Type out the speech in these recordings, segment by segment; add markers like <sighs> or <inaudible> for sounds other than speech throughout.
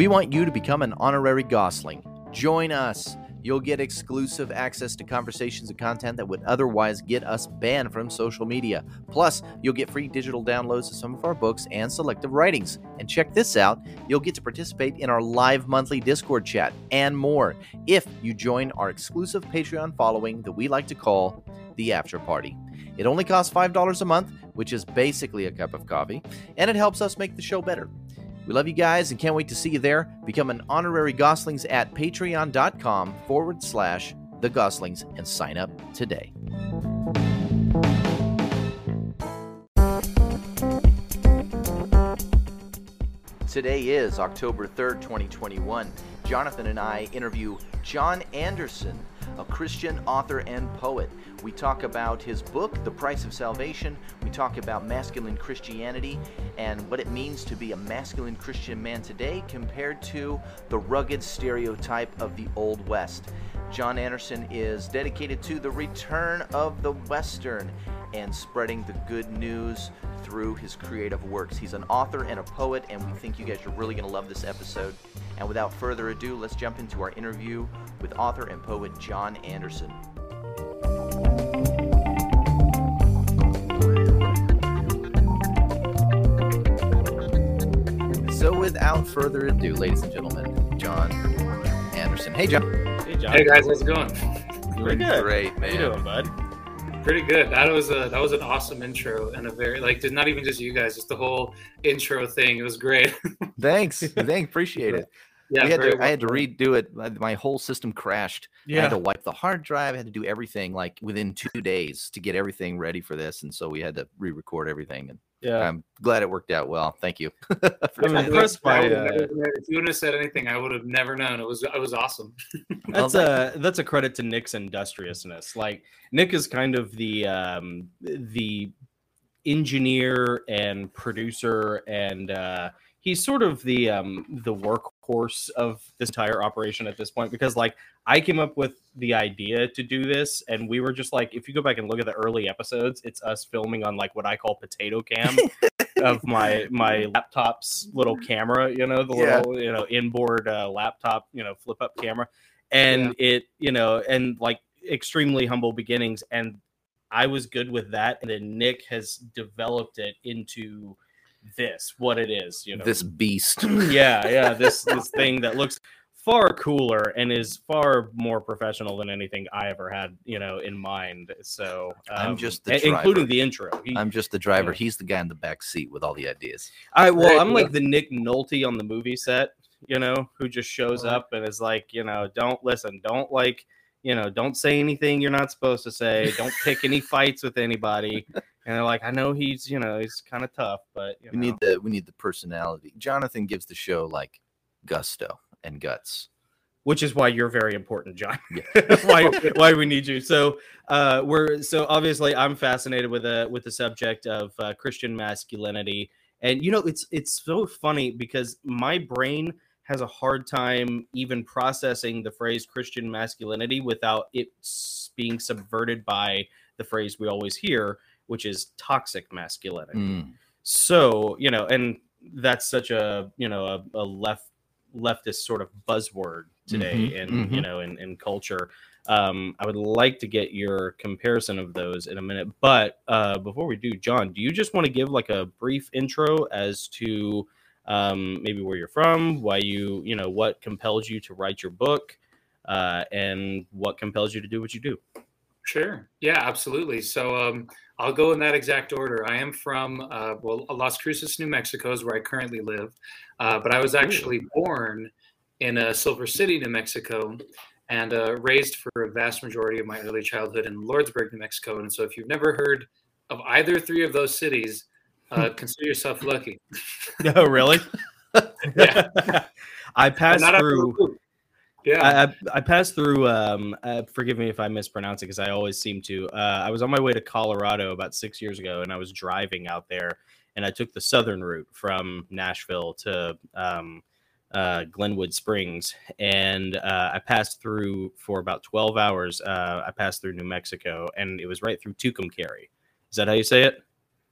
We want you to become an honorary Gossling. Join us. You'll get exclusive access to conversations and content that would otherwise get us banned from social media. Plus, you'll get free digital downloads of some of our books and selective writings. And check this out you'll get to participate in our live monthly Discord chat and more if you join our exclusive Patreon following that we like to call the After Party. It only costs $5 a month, which is basically a cup of coffee, and it helps us make the show better. We love you guys and can't wait to see you there. Become an honorary Gosslings at patreon.com forward slash the Gosslings and sign up today. Today is October 3rd, 2021. Jonathan and I interview John Anderson, a Christian author and poet. We talk about his book, The Price of Salvation. We talk about masculine Christianity and what it means to be a masculine Christian man today compared to the rugged stereotype of the Old West. John Anderson is dedicated to the return of the Western and spreading the good news through his creative works. He's an author and a poet, and we think you guys are really going to love this episode. And without further ado, let's jump into our interview with author and poet John Anderson. So, without further ado, ladies and gentlemen, John Anderson. Hey, John. Hey, John. Hey guys, how's it going? Doing good. great, How man. you doing, bud? Pretty good. That was a that was an awesome intro and a very like not even just you guys, just the whole intro thing. It was great. <laughs> Thanks. Thanks. Appreciate it. <laughs> yeah, we had very to, I had to redo it. My- My whole system crashed. I had Yeah. to wipe the hard drive. I had to do everything like within two days to get everything ready for this. And so we had to re-record everything. And Yeah. I'm glad it worked out well. Thank you. <laughs> I'm impressed by, uh, if you wouldn't have said anything, I would have never known. It was it was awesome. <laughs> That's a that's a credit to Nick's industriousness. Like Nick is kind of the um the engineer and producer and uh he's sort of the um the workhorse of this entire operation at this point because like I came up with the idea to do this and we were just like if you go back and look at the early episodes it's us filming on like what I call potato cam <laughs> of my my laptop's little camera you know the Yeah. little you know inboard uh, laptop you know flip up camera. And it you know and like extremely humble beginnings. And I was good with that. And then Nick has developed it into this what it is you know This beast. <laughs> yeah yeah this <laughs> this thing that looks far cooler and is far more professional than anything i ever had you know in mind so I'm um, just the a- including driver. the intro He- I'm just the driver. Yeah. He's the guy in the back seat with all the ideas. i well i'm like <laughs> the nick nolte on the movie set you know who just shows Uh-huh. up and is like you know don't listen don't like you know don't say anything you're not supposed to say don't pick any fights with anybody and they're like i know he's you know he's kind of tough but you We know. need the we need the personality. Jonathan gives the show like gusto and guts. which is why you're very important, John. Yeah. <laughs> why why we need you. So uh, we're so obviously I'm fascinated with the with the subject of uh, Christian masculinity, and you know it's it's so funny because my brain has a hard time even processing the phrase Christian masculinity without it being subverted by the phrase we always hear, which is toxic masculinity Mm. so you know and that's such a you know a, a left leftist sort of buzzword today Mhm, in you mhm. know in, in culture um i would like to get your comparison of those in a minute but uh before we do john do you just want to give like a brief intro as to um maybe where you're from why you you know what compels you to write your book uh and what compels you to do what you do Sure. Yeah, absolutely. So um, I'll go in that exact order. I am from uh, well Las Cruces, New Mexico, is where I currently live, uh, but I was actually born in uh, Silver City, New Mexico, and uh, raised for a vast majority of my early childhood in Lordsburg, New Mexico. And so, if you've never heard of either three of those cities, uh, consider yourself lucky. no, <laughs> really <laughs> Yeah. <laughs> i passed through. Yeah. I, I, passed through. Um, uh, forgive me if I mispronounce it because I always seem to. Uh, I was on my way to Colorado about six years ago, and I was driving out there, and I took the southern route from Nashville to um, uh, Glenwood Springs, and uh, I passed through for about twelve hours. Uh, I passed through New Mexico, and it was right through Tucumcari. Is that how you say it?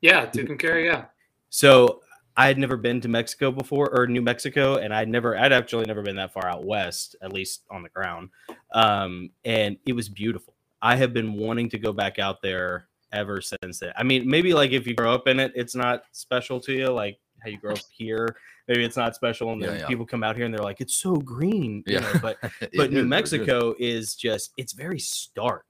yeah. Tucumcari. Yeah. So I had never been to Mexico before or New Mexico, and I'd never, I'd actually never been that far out west, at least on the ground. Um, and it was beautiful. I have been wanting to go back out there ever since then. I mean, maybe like if you grow up in it, it's not special to you, like how you grow up here. Maybe it's not special, and then Yeah, people come out here and they're like, "It's so green," you Yeah. know. But <laughs> but New. Mexico is just it's very stark.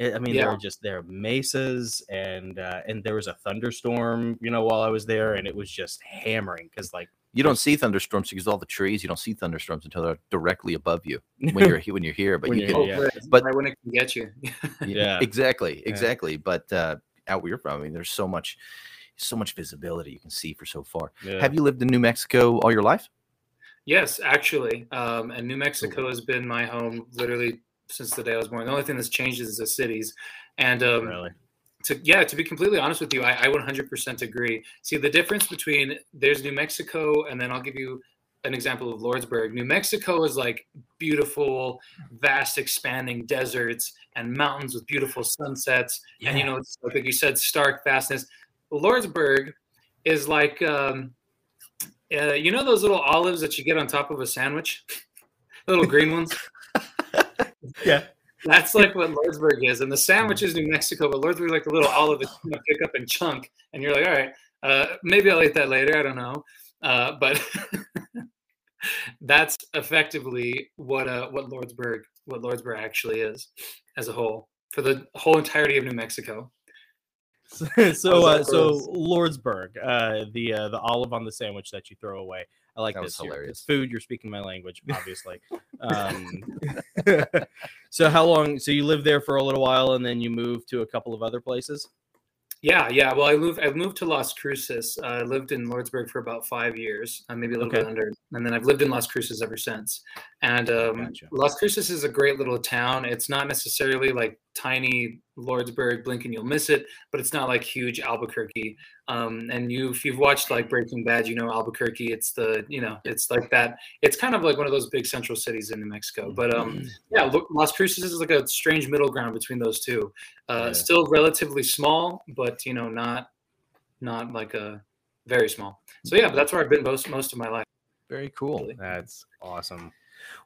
I I mean, there Yeah. are just there are mesas and uh, and there was a thunderstorm, you know, while I was there, and it was just hammering because like You don't see thunderstorms because all the trees. You don't see thunderstorms until they're directly above you when <laughs> you're when you're here. But When you you're can, Oh, yeah. But- right when it can get you. <laughs> Yeah. exactly, Yeah. exactly. But uh, out where you're from, I mean, there's so much, so much visibility you can see for so far. yeah. Have you lived in New Mexico all your life? Yes, actually. Um, and New Mexico has been my home literally since the day I was born. The only thing that's changed is the cities. And um, really? to yeah, to be completely honest with you, I, I 100% agree. See, the difference between there's New Mexico, and then I'll give you an example of Lordsburg. New Mexico is like beautiful, vast, expanding deserts and mountains with beautiful sunsets. yeah. And you know, it's like, you said, stark vastness. Lordsburg is like, um, uh, you know, those little olives that you get on top of a sandwich, <laughs> little green ones. Yeah. That's like what Lordsburg is, and the sandwich is New Mexico, but Lordsburg is like the little olive that you know, pick up and chunk, and you're like, all right, uh, maybe I'll eat that later. I don't know, uh, but <laughs> that's effectively what uh, what Lordsburg what Lordsburg actually is as a whole for the whole entirety of New Mexico. <laughs> so How's uh, so? Lordsburg, uh, the uh, the olive on the sandwich that you throw away. I like That was this. You're- hilarious. It's food. You're speaking my language, obviously. <laughs> um, <laughs> so how long? So you lived there for a little while, and then you moved to a couple of other places. Yeah, yeah. Well, I moved. I moved to Las Cruces. Uh, I lived in Lordsburg for about five years, uh, maybe a little bit Okay. under, and then I've lived in Las Cruces ever since. And um, Gotcha. Las Cruces is a great little town. It's not necessarily like tiny Lordsburg, blink and you'll miss it, but it's not like huge Albuquerque. Um, and you, if you've watched like Breaking Bad, you know Albuquerque. It's the, you know, it's like that. It's kind of like one of those big central cities in New Mexico. But um, yeah, look, Las Cruces is like a strange middle ground between those two. Uh, Yeah. Still relatively small, but you know, not not like a very small. So yeah, but that's where I've been most most of my life. Very cool. That's awesome.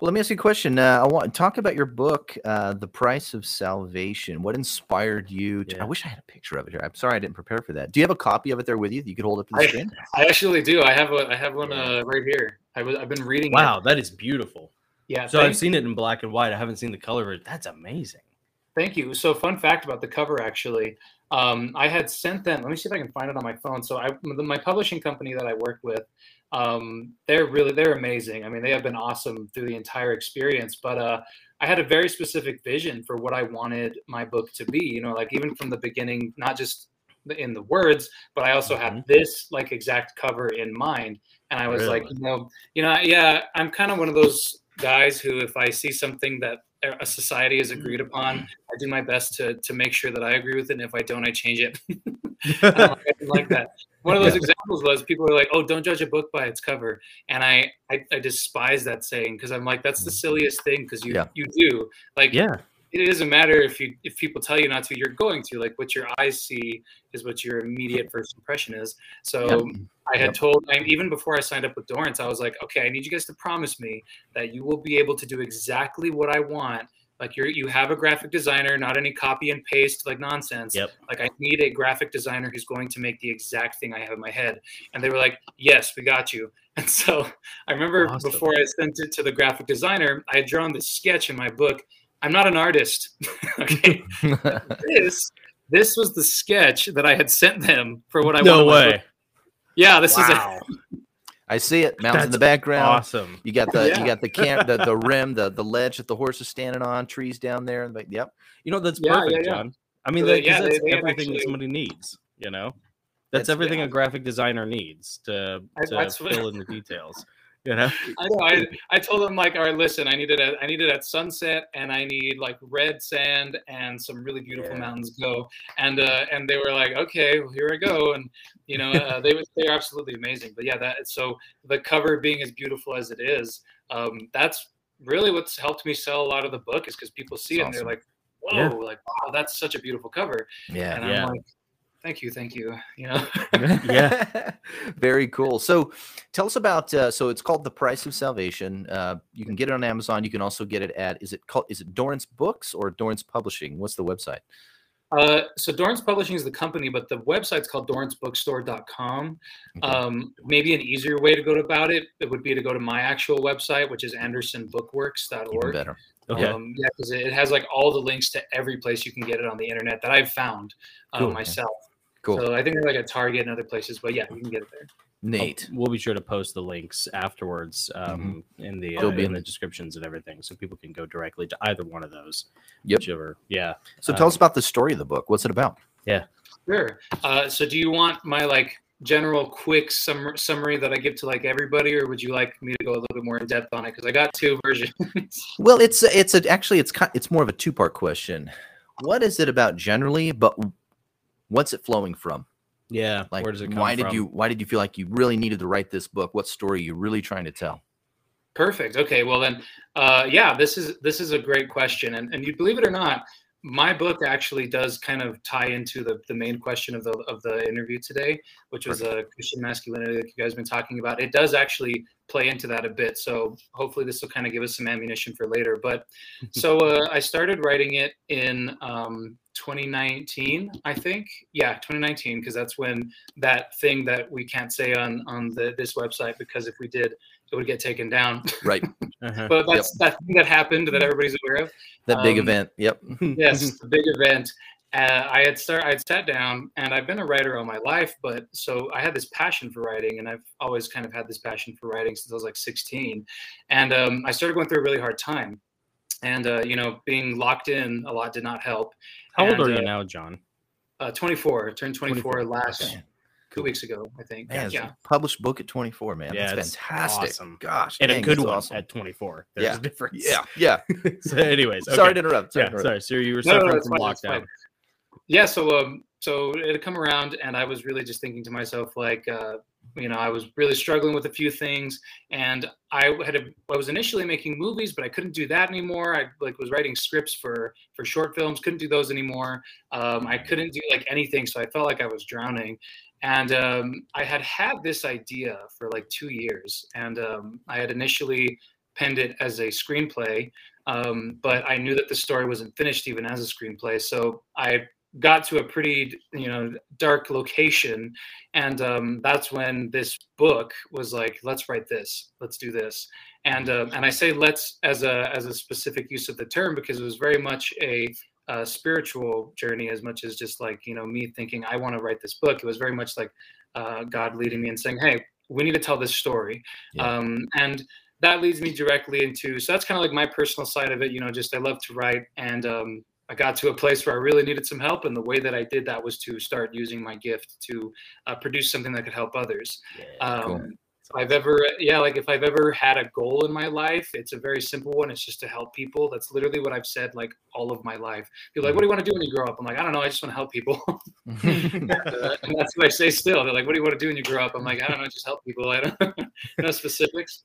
Well, let me ask you a question. Uh, I want talk about your book, uh, "The Price of Salvation." What inspired you? To, I wish I had a picture of it here. I'm sorry I didn't prepare for that. Do you have a copy of it there with you that you could hold up to the I- screen? I actually do. I have a I have one uh, right here. I was I've been reading. it. Wow, that is beautiful. Yeah. So I've seen it in black and white. I haven't seen the color of it. That's amazing. Thank you. So, fun fact about the cover actually, um, I had sent them. Let me see if I can find it on my phone. So, I my publishing company that I work with, um, they're really they're amazing. I mean, they have been awesome through the entire experience. But uh, I had a very specific vision for what I wanted my book to be. You know, like even from the beginning, not just in the words, but I also had Mhm. this like exact cover in mind. And I was like, you know, you know, yeah, I'm kind of one of those guys who, if I see something that a society has agreed mm. upon, I do my best to to make sure that I agree with it. And if I don't, I change it. Like, <laughs> I didn't <laughs> like that. One of those examples was people were like, "Oh, don't judge a book by its cover," and I I, I despise that saying because I'm like, that's the mm. silliest thing because you Yeah. you do like yeah. It doesn't matter if you if people tell you not to, you're going to like what your eyes see is what your immediate first impression is. So I had Yep. told I, even before I signed up with Dorrance, I was like, okay, I need you guys to promise me that you will be able to do exactly what I want. Like you're you have a graphic designer, not any copy and paste like nonsense. Yep. Like I need a graphic designer who's going to make the exact thing I have in my head. And they were like, yes, we got you. <laughs> And so I remember Awesome. before I sent it to the graphic designer, I had drawn this sketch in my book. I'm not an artist. <laughs> okay. <laughs> this this was the sketch that I had sent them for what I no wanted my book way. yeah, this is Wow. I see it. Mountains in the background. awesome. You got the Yeah. you got the camp, the, the <laughs> rim, the the ledge that the horse is standing on, trees down there. and like, Yep. You know that's Yeah, yeah, perfect, yeah. John. I mean, So they- yeah, that's they had everything that somebody needs. You know, That's- that's, everything yeah. a graphic designer needs to, to that's what- fill in the details. <laughs> You know, I know. I, I told them like, all right, listen, I need it at I need it at sunset, and I need like red sand and some really beautiful Yeah. mountains. Go and uh, and they were like, okay, well, here I go, and you know uh, they were they're absolutely amazing. But yeah, that so the cover being as beautiful as it is, um, that's really what's helped me sell a lot of the book is because people see it and they're like, whoa, Yeah. like wow, that's such a beautiful cover, Yeah. and Yeah. I'm like, thank you, thank you, you know. Yeah. <laughs> Very cool. So, tell us about. Uh, so, it's called The Price of Salvation. Uh, you can get it on Amazon. You can also get it at. Is it called? Is it Dorrance Books or Dorrance Publishing? What's the website? Uh, so Dorrance Publishing is the company, but the website's called dorrancebookstore.com. Okay. Um, maybe an easier way to go about it, it would be to go to my actual website, which is andersonbookworks.org. Even better. Okay. Um, yeah, because it has like all the links to every place you can get it on the internet that I've found uh, cool. myself. Cool. So I think they're like at Target and other places, but yeah, you can get it there. Nate, we'll be sure to post the links afterwards um, mm-hmm. in the uh, in the descriptions and everything, so people can go directly to either one of those. Yep. Whichever. Yeah. So um, tell us about the story of the book. What's it about? Yeah. Sure. Uh, so do you want my like general quick sum- summary that I give to like everybody, or would you like me to go a little bit more in depth on it? Because I got two <laughs> versions. well, it's it's a, actually it's it's more of a two part question. What is it about generally, but what's it flowing from? Yeah, like where does it come from? why from? did you why did you feel like you really needed to write this book? What story are you really trying to tell? Perfect. Okay, well then, uh, yeah, this is this is a great question, and and you believe it or not, my book actually does kind of tie into the, the main question of the of the interview today, which was a uh, Christian masculinity that you guys been talking about. It does actually play into that a bit. So hopefully this will kind of give us some ammunition for later. But <laughs> so uh, I started writing it in um, 2019, I think. Yeah, 2019, because that's when that thing that we can't say on on the this website because if we did, it would get taken down. Right. <laughs> Uh-huh. but that's yep. that thing that happened that everybody's aware of. That big um, event. Yep. <laughs> yes, the big event. Uh, I had start. I had sat down, and I've been a writer all my life, but so I had this passion for writing, and I've always kind of had this passion for writing since I was like 16, and um, I started going through a really hard time, and uh, you know, being locked in a lot did not help. How and, old are you uh, now, John? Uh, 24. I turned 24, 24. last. Okay two weeks ago, I think. Man, yeah. Published book at 24, man. Yeah, That's fantastic. Awesome. Gosh. And dang, a good one awesome. at 24. There's yeah. a difference. Yeah. Yeah. <laughs> so, anyways. Okay. Sorry to interrupt. Sorry, yeah, to interrupt. sorry. So you were suffering no, no, from fine, lockdown. Yeah. So, um, so it had come around, and I was really just thinking to myself, like, uh, you know, I was really struggling with a few things, and I had a, I was initially making movies, but I couldn't do that anymore. I like was writing scripts for for short films, couldn't do those anymore. Um, I couldn't do like anything, so I felt like I was drowning. And um, I had had this idea for like two years, and um, I had initially penned it as a screenplay, um, but I knew that the story wasn't finished even as a screenplay. So I got to a pretty, you know, dark location, and um, that's when this book was like, "Let's write this. Let's do this." And uh, and I say "let's" as a as a specific use of the term because it was very much a uh, spiritual journey as much as just like you know me thinking I want to write this book. It was very much like uh, God leading me and saying, "Hey, we need to tell this story," yeah. um, and that leads me directly into. So that's kind of like my personal side of it. You know, just I love to write, and um, I got to a place where I really needed some help, and the way that I did that was to start using my gift to uh, produce something that could help others. Yeah, um, cool. I've ever, yeah, like if I've ever had a goal in my life, it's a very simple one. It's just to help people. That's literally what I've said like all of my life. People like, what do you want to do when you grow up? I'm like, I don't know. I just want to help people. and, <laughs> uh, <laughs> and, that's what I say still. They're like, what do you want to do when you grow up? I'm like, I don't know. Just help people. I don't <laughs> know specifics.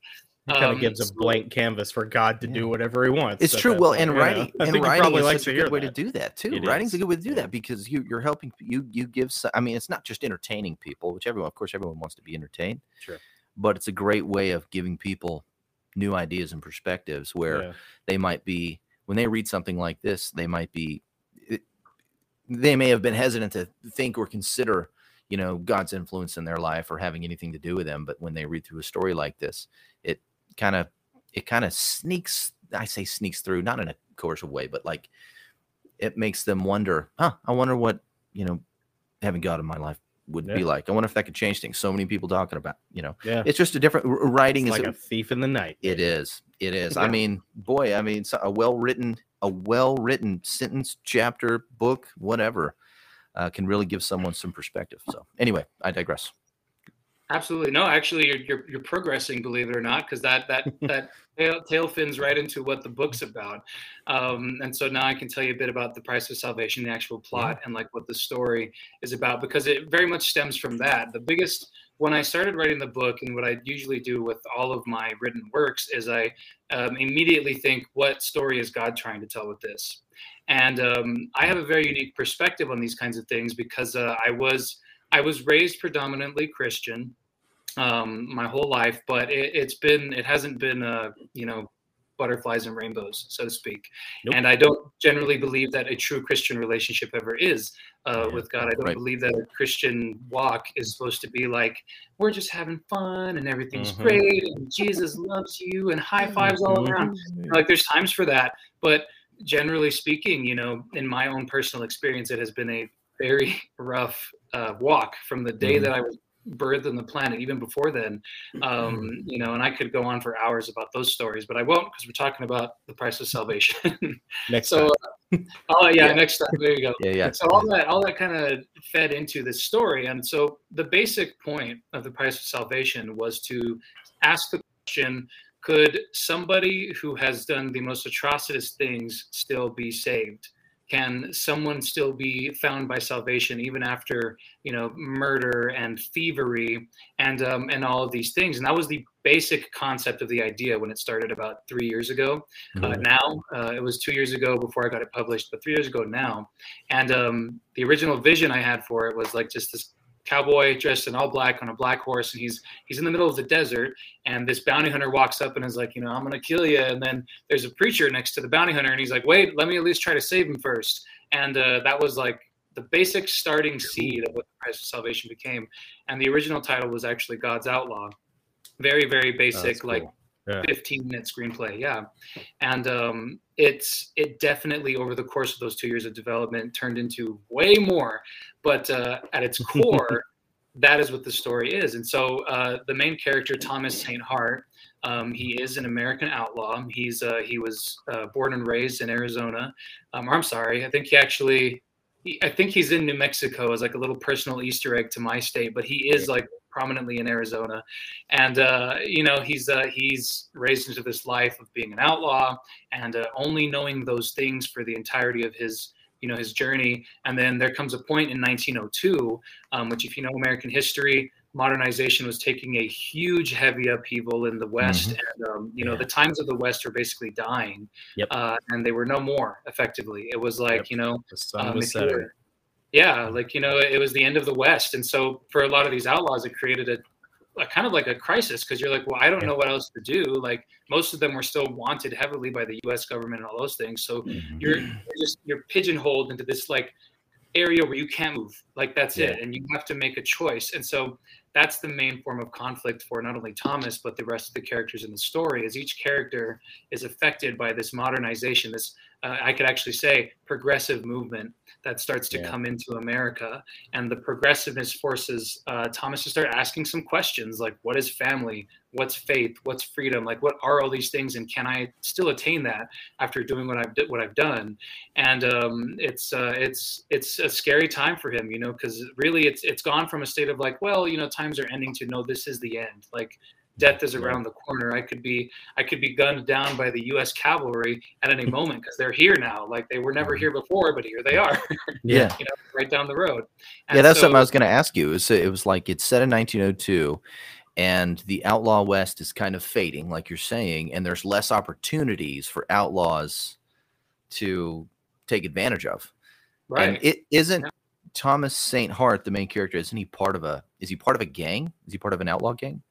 It kind of um, gives a blank canvas for God to do whatever He wants. It's true. Well, and writing, and writing is such a good way that. to do that too. It Writing's is. a good way to do yeah. that because you you're helping you you give. I mean, it's not just entertaining people, which everyone, of course, everyone wants to be entertained. Sure but it's a great way of giving people new ideas and perspectives where yeah. they might be when they read something like this they might be eh, they may have been hesitant to think or consider you know god's influence in their life or having anything to do with them but when they read through a story like this it kind of it kind of sneaks i say sneaks through not in a coercive way but like it makes them wonder huh i wonder what you know having god in my life would yeah. be like. I wonder if that could change things. So many people talking about, you know, yeah, it's just a different writing it's is like a, a, thief in the night. It is. It is. Yeah. I mean, boy, I mean, a well written, a well written sentence, chapter, book, whatever, uh, can really give someone some perspective. So, anyway, I digress. Absolutely no. Actually, you're you're, you're progressing, believe it or not, because that that <laughs> that tail, tail fins right into what the book's about. Um, and so now I can tell you a bit about the price of salvation, the actual plot, yeah. and like what the story is about, because it very much stems from that. The biggest when I started writing the book, and what I usually do with all of my written works is I um, immediately think, what story is God trying to tell with this? And um, I have a very unique perspective on these kinds of things because uh, I was I was raised predominantly Christian um, my whole life, but it, has been it hasn't been uh, you know butterflies and rainbows, so to speak. Nope. And I don't generally believe that a true Christian relationship ever is uh, yeah, with God. I don't right. believe that a Christian walk is supposed to be like we're just having fun and everything's mm-hmm. great and Jesus loves you and high fives all mm-hmm. around. Like there's times for that, but generally speaking, you know, in my own personal experience, it has been a very <laughs> rough uh, walk from the day mm-hmm. that I was birth on the planet even before then um, mm-hmm. you know and i could go on for hours about those stories but i won't because we're talking about the price of salvation. <laughs> Next so uh, oh yeah, yeah, next time. There you go. Yeah yeah. So all that all that kind of fed into this story and so the basic point of the price of salvation was to ask the question could somebody who has done the most atrocious things still be saved can someone still be found by salvation even after you know murder and thievery and um, and all of these things? And that was the basic concept of the idea when it started about three years ago. Uh, mm-hmm. uh, now uh, it was two years ago before i got it published but three years ago now. And um, the original vision i had for it was like just this cowboy dressed in all black on a black horse and he's he's in the middle of the desert and this bounty hunter walks up and is like you know i'm gonna kill you and then there's a preacher next to the bounty hunter and he's like wait let me at least try to save him first. And uh, that was like the basic starting seed of what the price of salvation became. And the original title was actually god's outlaw. Very very basic cool. like yeah. 15 minute screenplay yeah. And um, it's it definitely over the course of those two years of development turned into way more but uh, at its <laughs> core that is what the story is. And so uh, the main character thomas st hart um, he is an american outlaw. He's uh, he was uh, born and raised in arizona. Um, or i'm sorry i think he actually I think he's in New Mexico as like a little personal Easter egg to my state, but he is like prominently in Arizona, and uh, you know he's uh, he's raised into this life of being an outlaw and uh, only knowing those things for the entirety of his you know his journey. And then there comes a point in 1902, um, which if you know American history, modernization was taking a huge heavy upheaval in the west mm-hmm. and um, you know yeah. the times of the west are basically dying yep. uh, and they were no more effectively it was like yep. you know the sun um, was setting yeah like you know it was the end of the west and so for a lot of these outlaws it created a kind of like a crisis because you're like well i don't know what else to do like most of them were still wanted heavily by the us government and all those things so mm-hmm. you're, you're just you're pigeonholed into this like area where you can't move like that's yeah. it and you have to make a choice and so that's the main form of conflict for not only Thomas but the rest of the characters in the story. Is each character is affected by this modernization, this uh, I could actually say progressive movement that starts to yeah. come into America. And the progressiveness forces uh, Thomas to start asking some questions like, what is family? What's faith? What's freedom? Like, what are all these things? And can I still attain that after doing what I've what I've done? And um, it's uh, it's it's a scary time for him, you know, because really it's it's gone from a state of like, well, you know, times are ending to no, this is the end. Like death is around the corner. I could be I could be gunned down by the U.S. cavalry at any <laughs> moment because they're here now. Like they were never here before, but here they are. <laughs> yeah, you know, right down the road. And yeah, that's so, something I was going to ask you. It was, it was like it's set in 1902, and the outlaw west is kind of fading, like you're saying, and there's less opportunities for outlaws to take advantage of. Right. And it isn't. Yeah. Thomas Saint Hart, the main character, isn't he part of a? Is he part of a gang? Is he part of an outlaw gang?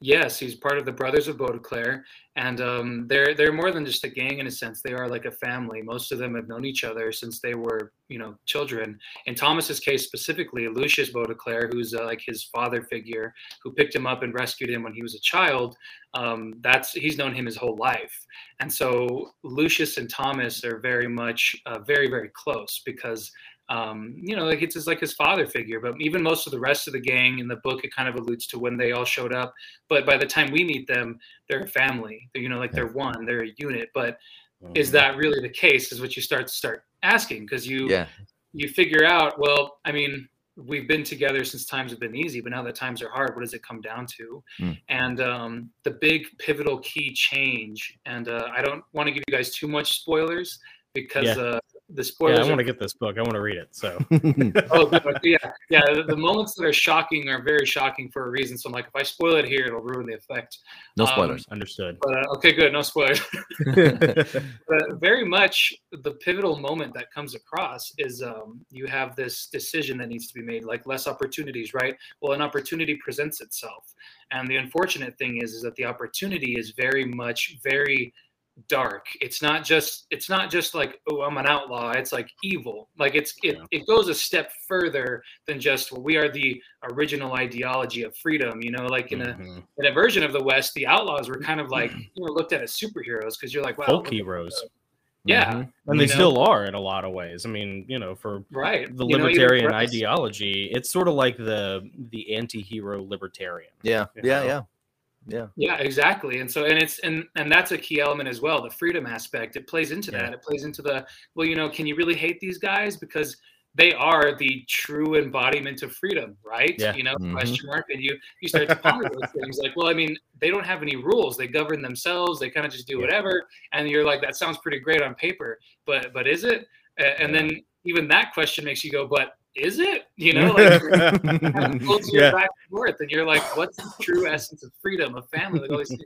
Yes, he's part of the Brothers of Baudeclaire, and um, they're they're more than just a gang in a sense. They are like a family. Most of them have known each other since they were, you know, children. In Thomas's case specifically, Lucius Baudeclaire, who's uh, like his father figure, who picked him up and rescued him when he was a child. Um, that's he's known him his whole life, and so Lucius and Thomas are very much uh, very very close because um, you know, like it's just like his father figure. But even most of the rest of the gang in the book, it kind of alludes to when they all showed up. But by the time we meet them, they're a family. They're, you know, like they're one, they're a unit. But mm-hmm. is that really the case? Is what you start to start asking because you yeah. you figure out. Well, I mean, we've been together since times have been easy, but now that times are hard, what does it come down to? Mm. And um, the big pivotal key change, and uh, I don't want to give you guys too much spoilers because yeah. uh, the spoilers. Yeah, I want to get this book. I want to read it. So <laughs> oh, <laughs> yeah, yeah. The, the moments that are shocking are very shocking for a reason. So I'm like, if I spoil it here, it'll ruin the effect. no Um, spoilers. understood. But uh, okay, good, no spoilers. <laughs> but very much the pivotal moment that comes across is um, you have this decision that needs to be made, like less opportunities, right? Well, an opportunity presents itself, and the unfortunate thing is, is that the opportunity is very much very dark. It's not just it's not just like oh I'm an outlaw. It's like evil. Like it's it, Yeah. it goes a step further than just well we are the original ideology of freedom. You know, like in a Mhm. in a version of the West, the outlaws were kind of like <clears throat> you know looked at as superheroes because you're like, wow, folk look- heroes, yeah, Mhm. and they know? still are in a lot of ways. I mean, you know, for right. the You know, libertarian ideology, it's sort of like the the anti-hero libertarian. Yeah, yeah, know? yeah, yeah. Yeah, exactly. And so, and it's and and that's a key element as well. The freedom aspect it plays into Yeah. that. It plays into the well, you know, can you really hate these guys because they are the true embodiment of freedom, right? Yeah. You know, Mhm. question mark, and you you start to ponder those <laughs> things like, well, I mean, they don't have any rules. They govern themselves. They kind of just do Yeah. whatever, and you're like, that sounds pretty great on paper, but but is it? And Yeah. then even that question makes you go, but is it? You know, like <laughs> pulls you yeah. back and forth, and you're like, "What's the true essence of freedom, of family?" Like all these things.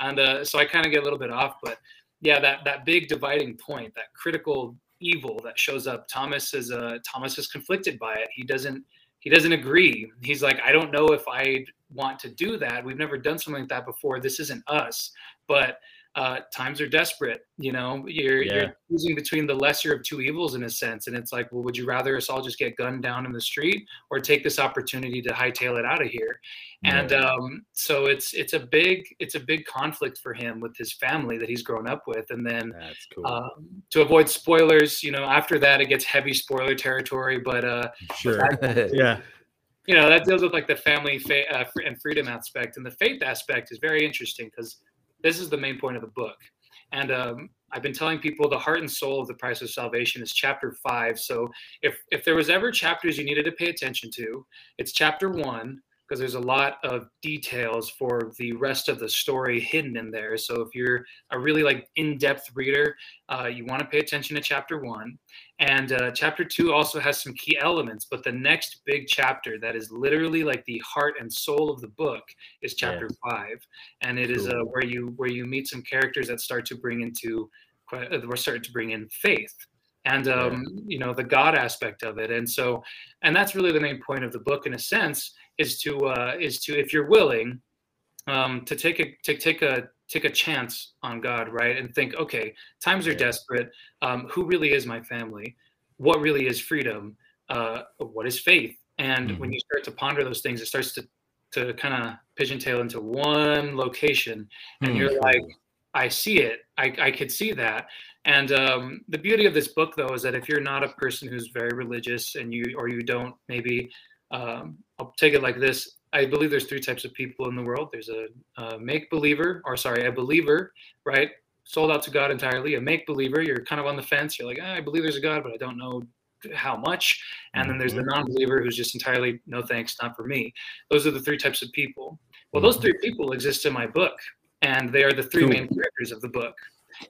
And uh, so I kind of get a little bit off, but yeah, that that big dividing point, that critical evil that shows up. Thomas is uh, Thomas is conflicted by it. He doesn't he doesn't agree. He's like, I don't know if I want to do that. We've never done something like that before. This isn't us. But uh, times are desperate. You know, you're Yeah. you're choosing between the lesser of two evils in a sense, and it's like, well, would you rather us all just get gunned down in the street, or take this opportunity to hightail it out of here? And um, so it's it's a big it's a big conflict for him with his family that he's grown up with, and then That's cool. um, to avoid spoilers, you know, after that it gets heavy spoiler territory, but uh, sure. <laughs> yeah. you know that deals with like the family fa- uh, and freedom aspect and the faith aspect is very interesting because this is the main point of the book. And um, i've been telling people the heart and soul of the price of salvation is chapter five. So if if there was ever chapters you needed to pay attention to it's chapter one because there's a lot of details for the rest of the story hidden in there. So if you're a really like in-depth reader uh, you want to pay attention to chapter one and uh, chapter two also has some key elements, but the next big chapter that is literally like the heart and soul of the book is chapter five, and it is uh, where you where you meet some characters that start to bring into uh, we're starting to bring in faith. And um, you know the God aspect of it, and so and that's really the main point of the book in a sense is to uh, is to if you're willing um, to take a to take a take a chance on God, right, and think, okay, times are desperate. Um, who really is my family? What really is freedom? Uh, what is faith? And when you start to ponder those things, it starts to to kind of pigeontail into one location, and Hmm. you're like, I see it. I, I could see that. And um, the beauty of this book, though, is that if you're not a person who's very religious and you or you don't maybe, um, I'll take it like this. I believe there's three types of people in the world. There's a, a make believer, or sorry, a believer, right? Sold out to God entirely. A make believer, you're kind of on the fence. You're like, "Ah, I believe there's a God, but I don't know how much. And then there's the non believer who's just entirely, no thanks, not for me. Those are the three types of people. Well, those three people exist in my book, and they are the three main characters of the book.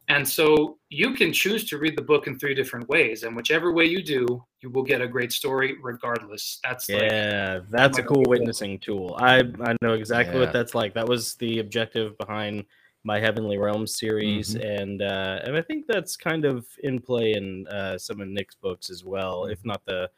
And so you can choose to read the book in three different ways, and whichever way you do, you will get a great story regardless. That's like Yeah, that's a cool favorite. witnessing tool. I I know exactly Yeah. what that's like. That was the objective behind my Heavenly Realms series, and uh, and I think that's kind of in play in uh, some of Nick's books as well, if not the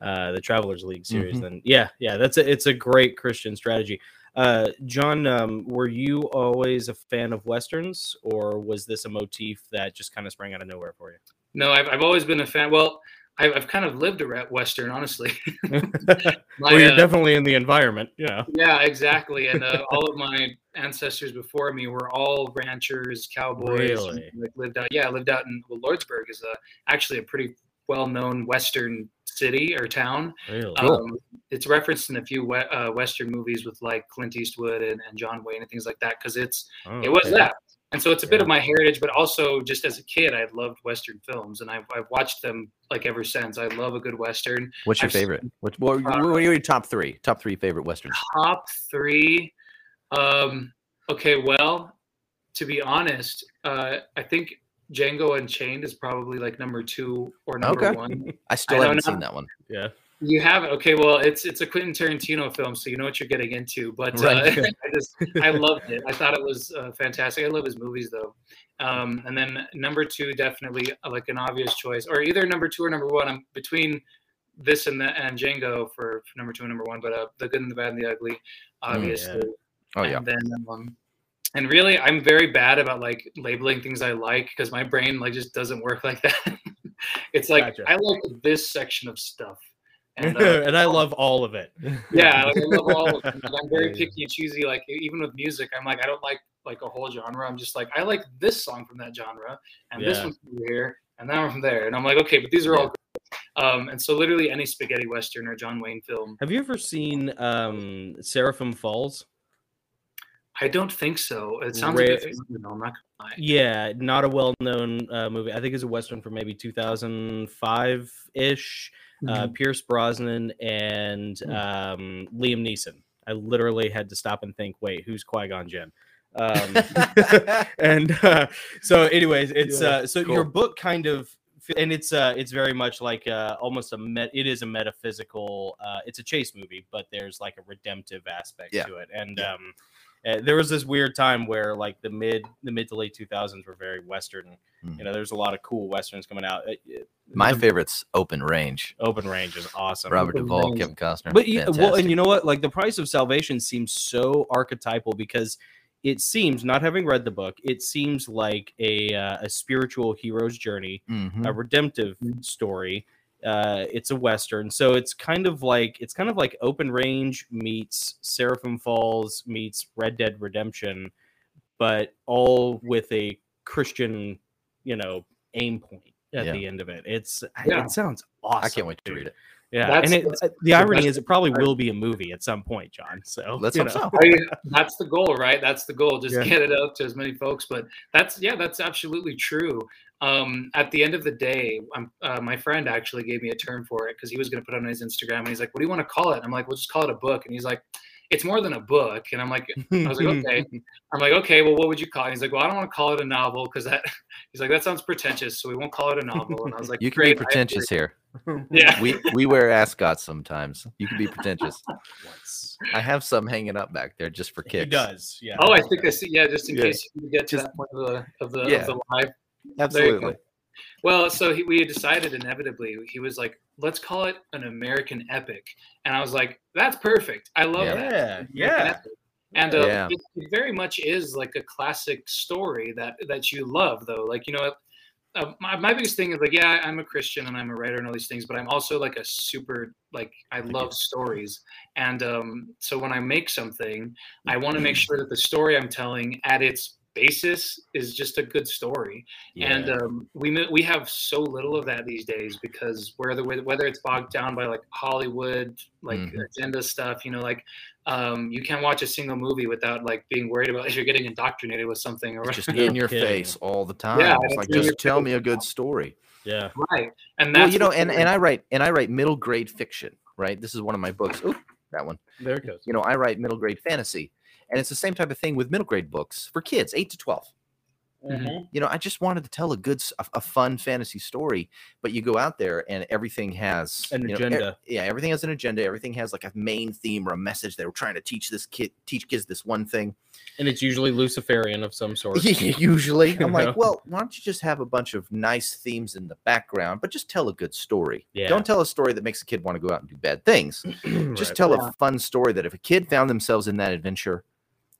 uh, the Travelers League series. Mhm. Then yeah, yeah, that's a, it's a great Christian strategy. Uh, John, um, were you always a fan of westerns, or was this a motif that just kind of sprang out of nowhere for you? no, I've, I've always been a fan. Well, I've, I've kind of lived around Western, honestly. <laughs> <laughs> My, well, you're uh, definitely in the environment. Yeah. Yeah, exactly. And uh, all of my ancestors before me were all ranchers, cowboys. Really? Like lived out. Yeah, I lived out in well, Lordsburg is a actually a pretty well-known Western city or town. Really. Um, it's referenced in a few we- uh, Western movies with like Clint Eastwood and, and John Wayne and things like that because it's Oh, it was okay. that. And so it's a bit of my heritage, but also just as a kid, I loved Western films, and I've, I've watched them like ever since. I love a good Western. What's your I've seen- favorite? What, what, what are your top three? Top three favorite westerns? top three um okay well to be honest uh i think Django Unchained is probably like number two or number Okay. one. <laughs> I still I haven't know. seen that one. Yeah. You have it. Okay, well, it's it's a Quentin Tarantino film, so you know what you're getting into. But uh, <laughs> I just I loved it. I thought it was uh, fantastic. I love his movies though. Um, and then number two, definitely uh, like an obvious choice, or either number two or number one. I'm between this and that and Django for, for number two and number one. But uh, the good and the bad and the ugly, obviously. Oh yeah. And then, um, and really, I'm very bad about like labeling things I like because my brain like just doesn't work <laughs> like that. it's like Gotcha. I like this section of stuff, and, <laughs> And, uh, I love all of it. <laughs> yeah, like, I love all of. Like, I'm very picky and choosy. Like even with music, I'm like I don't like like a whole genre. I'm just like I like this song from that genre, and this one from here, and that one from there. And I'm like, okay, but these are all. Great. Um, and so literally any spaghetti western or John Wayne film. Have you ever seen um Seraphim Falls? I don't think so. It sounds Rare- like I'm not gonna lie. Yeah, not a well-known uh, movie. I think it's a western from maybe 2005 ish. Uh, Mm-hmm. Pierce Brosnan and Hmm. um, Liam Neeson. I literally had to stop and think. Wait, who's Qui Gon Jinn? Um, <laughs> and uh, so, anyways, <laughs> it's Yeah, uh, so your book kind of, and it's uh, it's very much like uh, almost a met. It is a metaphysical. Uh, it's a chase movie, but there's like a redemptive aspect Yeah. to it, and Yeah. um, uh, there was this weird time where like the mid the mid to late 2000s were very western. Mhm. You know, there's a lot of cool westerns coming out. Uh, uh, My the favorite's Open Range. Open Range is awesome. Robert Open Duvall, Range. Kevin Costner. But yeah, well, and you know what? Like the price of salvation seems so archetypal because it seems, not having read the book, it seems like a uh, a spiritual hero's journey, Mhm. a redemptive Mhm. story. Uh, it's a western, so it's kind of like it's kind of like Open Range meets Seraphim Falls meets Red Dead Redemption, but all with a Christian, you know, aim point at Yeah. the end of it. It's Yeah. it sounds awesome. I can't wait to read it. Yeah, That's- and it, that's uh, the irony is it probably part. will be a movie at some point, John. So Let's you hope know. so. I, that's the goal, right? That's the goal. Just Yeah. get it out to as many folks. But that's yeah, that's absolutely true. Um, at the end of the day, I'm, uh, my friend actually gave me a term for it because he was going to put it on his Instagram, and he's like, "What do you want to call it?" And I'm like, "We'll just call it a book." And he's like, "It's more than a book." And I'm like, <laughs> I was like, okay. I'm like, okay, well, what would you call it? And he's like, well, I don't want to call it a novel because that. <laughs> He's like, that sounds pretentious, so we won't call it a novel. And I was like, You can great, be pretentious here. <laughs> Yeah. We we wear ascots sometimes. You can be pretentious. I have some hanging up back there just for He does. Yeah. Oh, I think I see. Yeah, just in Yeah. case you get to Just- that point of the of the, Yeah. of the live. Absolutely. Well, so he, we had decided inevitably. He was like, "Let's call it an American epic," and I was like, "That's perfect. I love Yeah. that." Yeah. American Yeah. epic. And uh, Yeah. it, it very much is like a classic story that that you love, though. Like you know, uh, my, my biggest thing is like, yeah, I'm a Christian and I'm a writer and all these things, but I'm also like a super like I love stories. And um, so when I make something, I want to make sure that the story I'm telling at its basis is just a good story. And um, we we have so little of that these days because whether whether it's bogged down by like Hollywood like Mhm. agenda stuff, you know, like um, you can't watch a single movie without like being worried about <laughs> if you're getting indoctrinated with something or just in your <laughs> face all the time. Yeah, it's it's like just tell me a good story. yeah. right. And Well, you know, and, and I write and I write middle grade fiction, right? This is one of my books. Oop, that one. There it goes. You know, I write middle grade fantasy. And it's the same type of thing with middle grade books for kids, eight to twelve. Mhm. you know, I just wanted to tell a good, a fun fantasy story. But you go out there and everything has An you know, e- agenda. yeah, everything has an agenda. Everything has like a main theme or a message they were trying to teach this kid, teach kids this one thing. And it's usually Luciferian of some sort. <laughs> Usually, <laughs> I'm You like, well, why don't you just have a bunch of nice themes in the background, but just tell a good story. Yeah. Don't tell a story that makes a kid want to go out and do bad things. <clears throat> Just Right. tell Yeah. a fun story that if a kid found themselves in that adventure,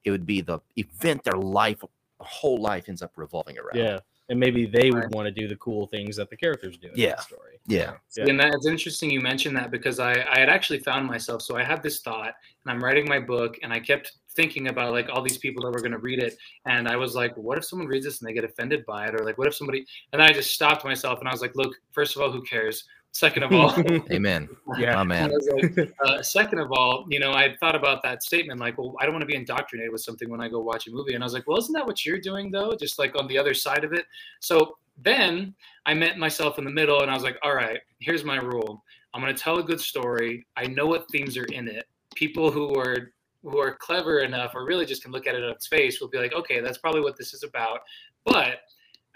it would be the event their life, whole life ends up revolving around. Yeah. And maybe they would Right. want to do the cool things that the characters do in Yeah. that story. Yeah. Yeah. And that, it's interesting you mentioned that because I, I had actually found myself. So I had this thought and I'm writing my book and I kept thinking about like all these people that were going to read it. And I was like, what if someone reads this and they get offended by it? Or like, what if somebody, and then I just stopped myself and I was like, look, first of all, who cares? Second of <laughs> all, Amen. <laughs> Yeah. My I man. was like, uh, second of all, you know, I thought about that statement, like, well, I don't want to be indoctrinated with something when I go watch a movie. And I was like, well, isn't that what you're doing though? Just like on the other side of it. So then I met myself in the middle and I was like, all right, here's my rule. I'm going to tell a good story. I know what themes are in it. People who are who are clever enough or really just can look at it on its face will be like, okay, that's probably what this is about. But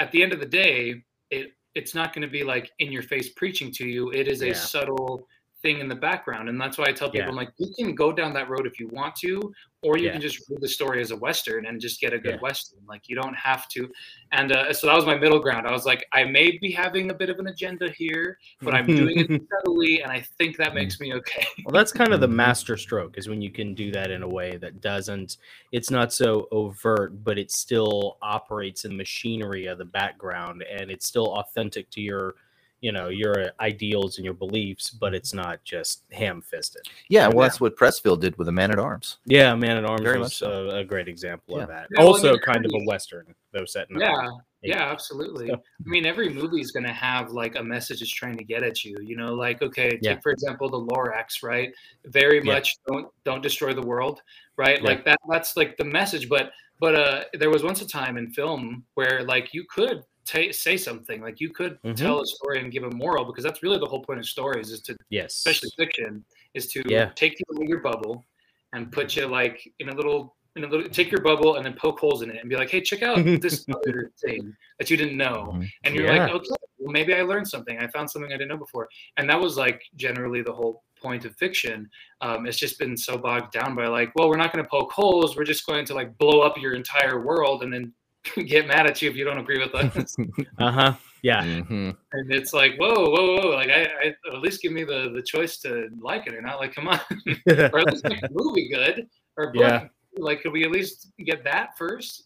at the end of the day, it it's not going to be like in your face preaching to you. It is a subtle thing in the background, and that's why I tell people, Yeah. I'm like, you can go down that road if you want to, or you Yeah. can just read the story as a western and just get a good Yeah. western. Like you don't have to. And uh, so that was my middle ground. I was like, I may be having a bit of an agenda here, but I'm doing it <laughs> subtly, and I think that makes me okay. Well, that's kind of the <laughs> master stroke is when you can do that in a way that doesn't, it's not so overt, but it still operates in machinery of the background and it's still authentic to your, you know, your ideals and your beliefs, but it's not just ham fisted. Yeah, well, Yeah. that's what Pressfield did with a Man at Arms. Yeah, Man at Arms Very was much so. a, a great example Yeah. of that. Yeah, also, mean, kind of a Western, though set in Yeah, Yeah. yeah, absolutely. So- I mean, every movie is going to have like a message it's trying to get at you. You know, like okay, take Yeah. for example the Lorax, right? Very Yeah. much don't don't destroy the world, right? Yeah. Like that. That's like the message. But but uh, there was once a time in film where like you could ta say something, like you could Mhm. tell a story and give a moral because that's really the whole point of stories is to Yes. especially fiction, is to Yeah. take you in your bubble and put you like in a little in a little take your bubble and then poke holes in it and be like, hey, check out this <laughs> other thing that you didn't know. Mhm. And you're Yeah. like, okay, well maybe I learned something. I found something I didn't know before. And that was like generally the whole point of fiction. Um, it's just been so bogged down by like, well, we're not going to poke holes. We're just going to like blow up your entire world and then <laughs> get mad at you if you don't agree with us. <laughs> Uh huh. Yeah. Mhm. and it's like, whoa, whoa, whoa! Like, I, I at least give me the the choice to like it or not. Like, come on, <laughs> or at least make the movie good or book. Yeah. Like, could we at least get that first?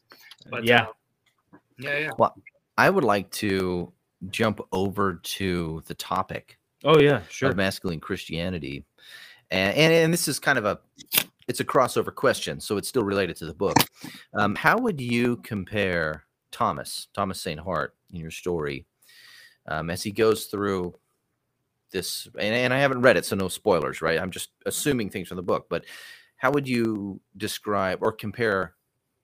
But Yeah. uh, yeah, yeah. Well, I would like to jump over to the topic oh, yeah. Sure. of masculine Christianity, and, and and this is kind of a it's a crossover question, so it's still related to the book. Um, how would you compare Thomas Thomas Saint Hart in your story um, as he goes through this? And, and I haven't read it, so no spoilers, right? I'm just assuming things from the book, but how would you describe or compare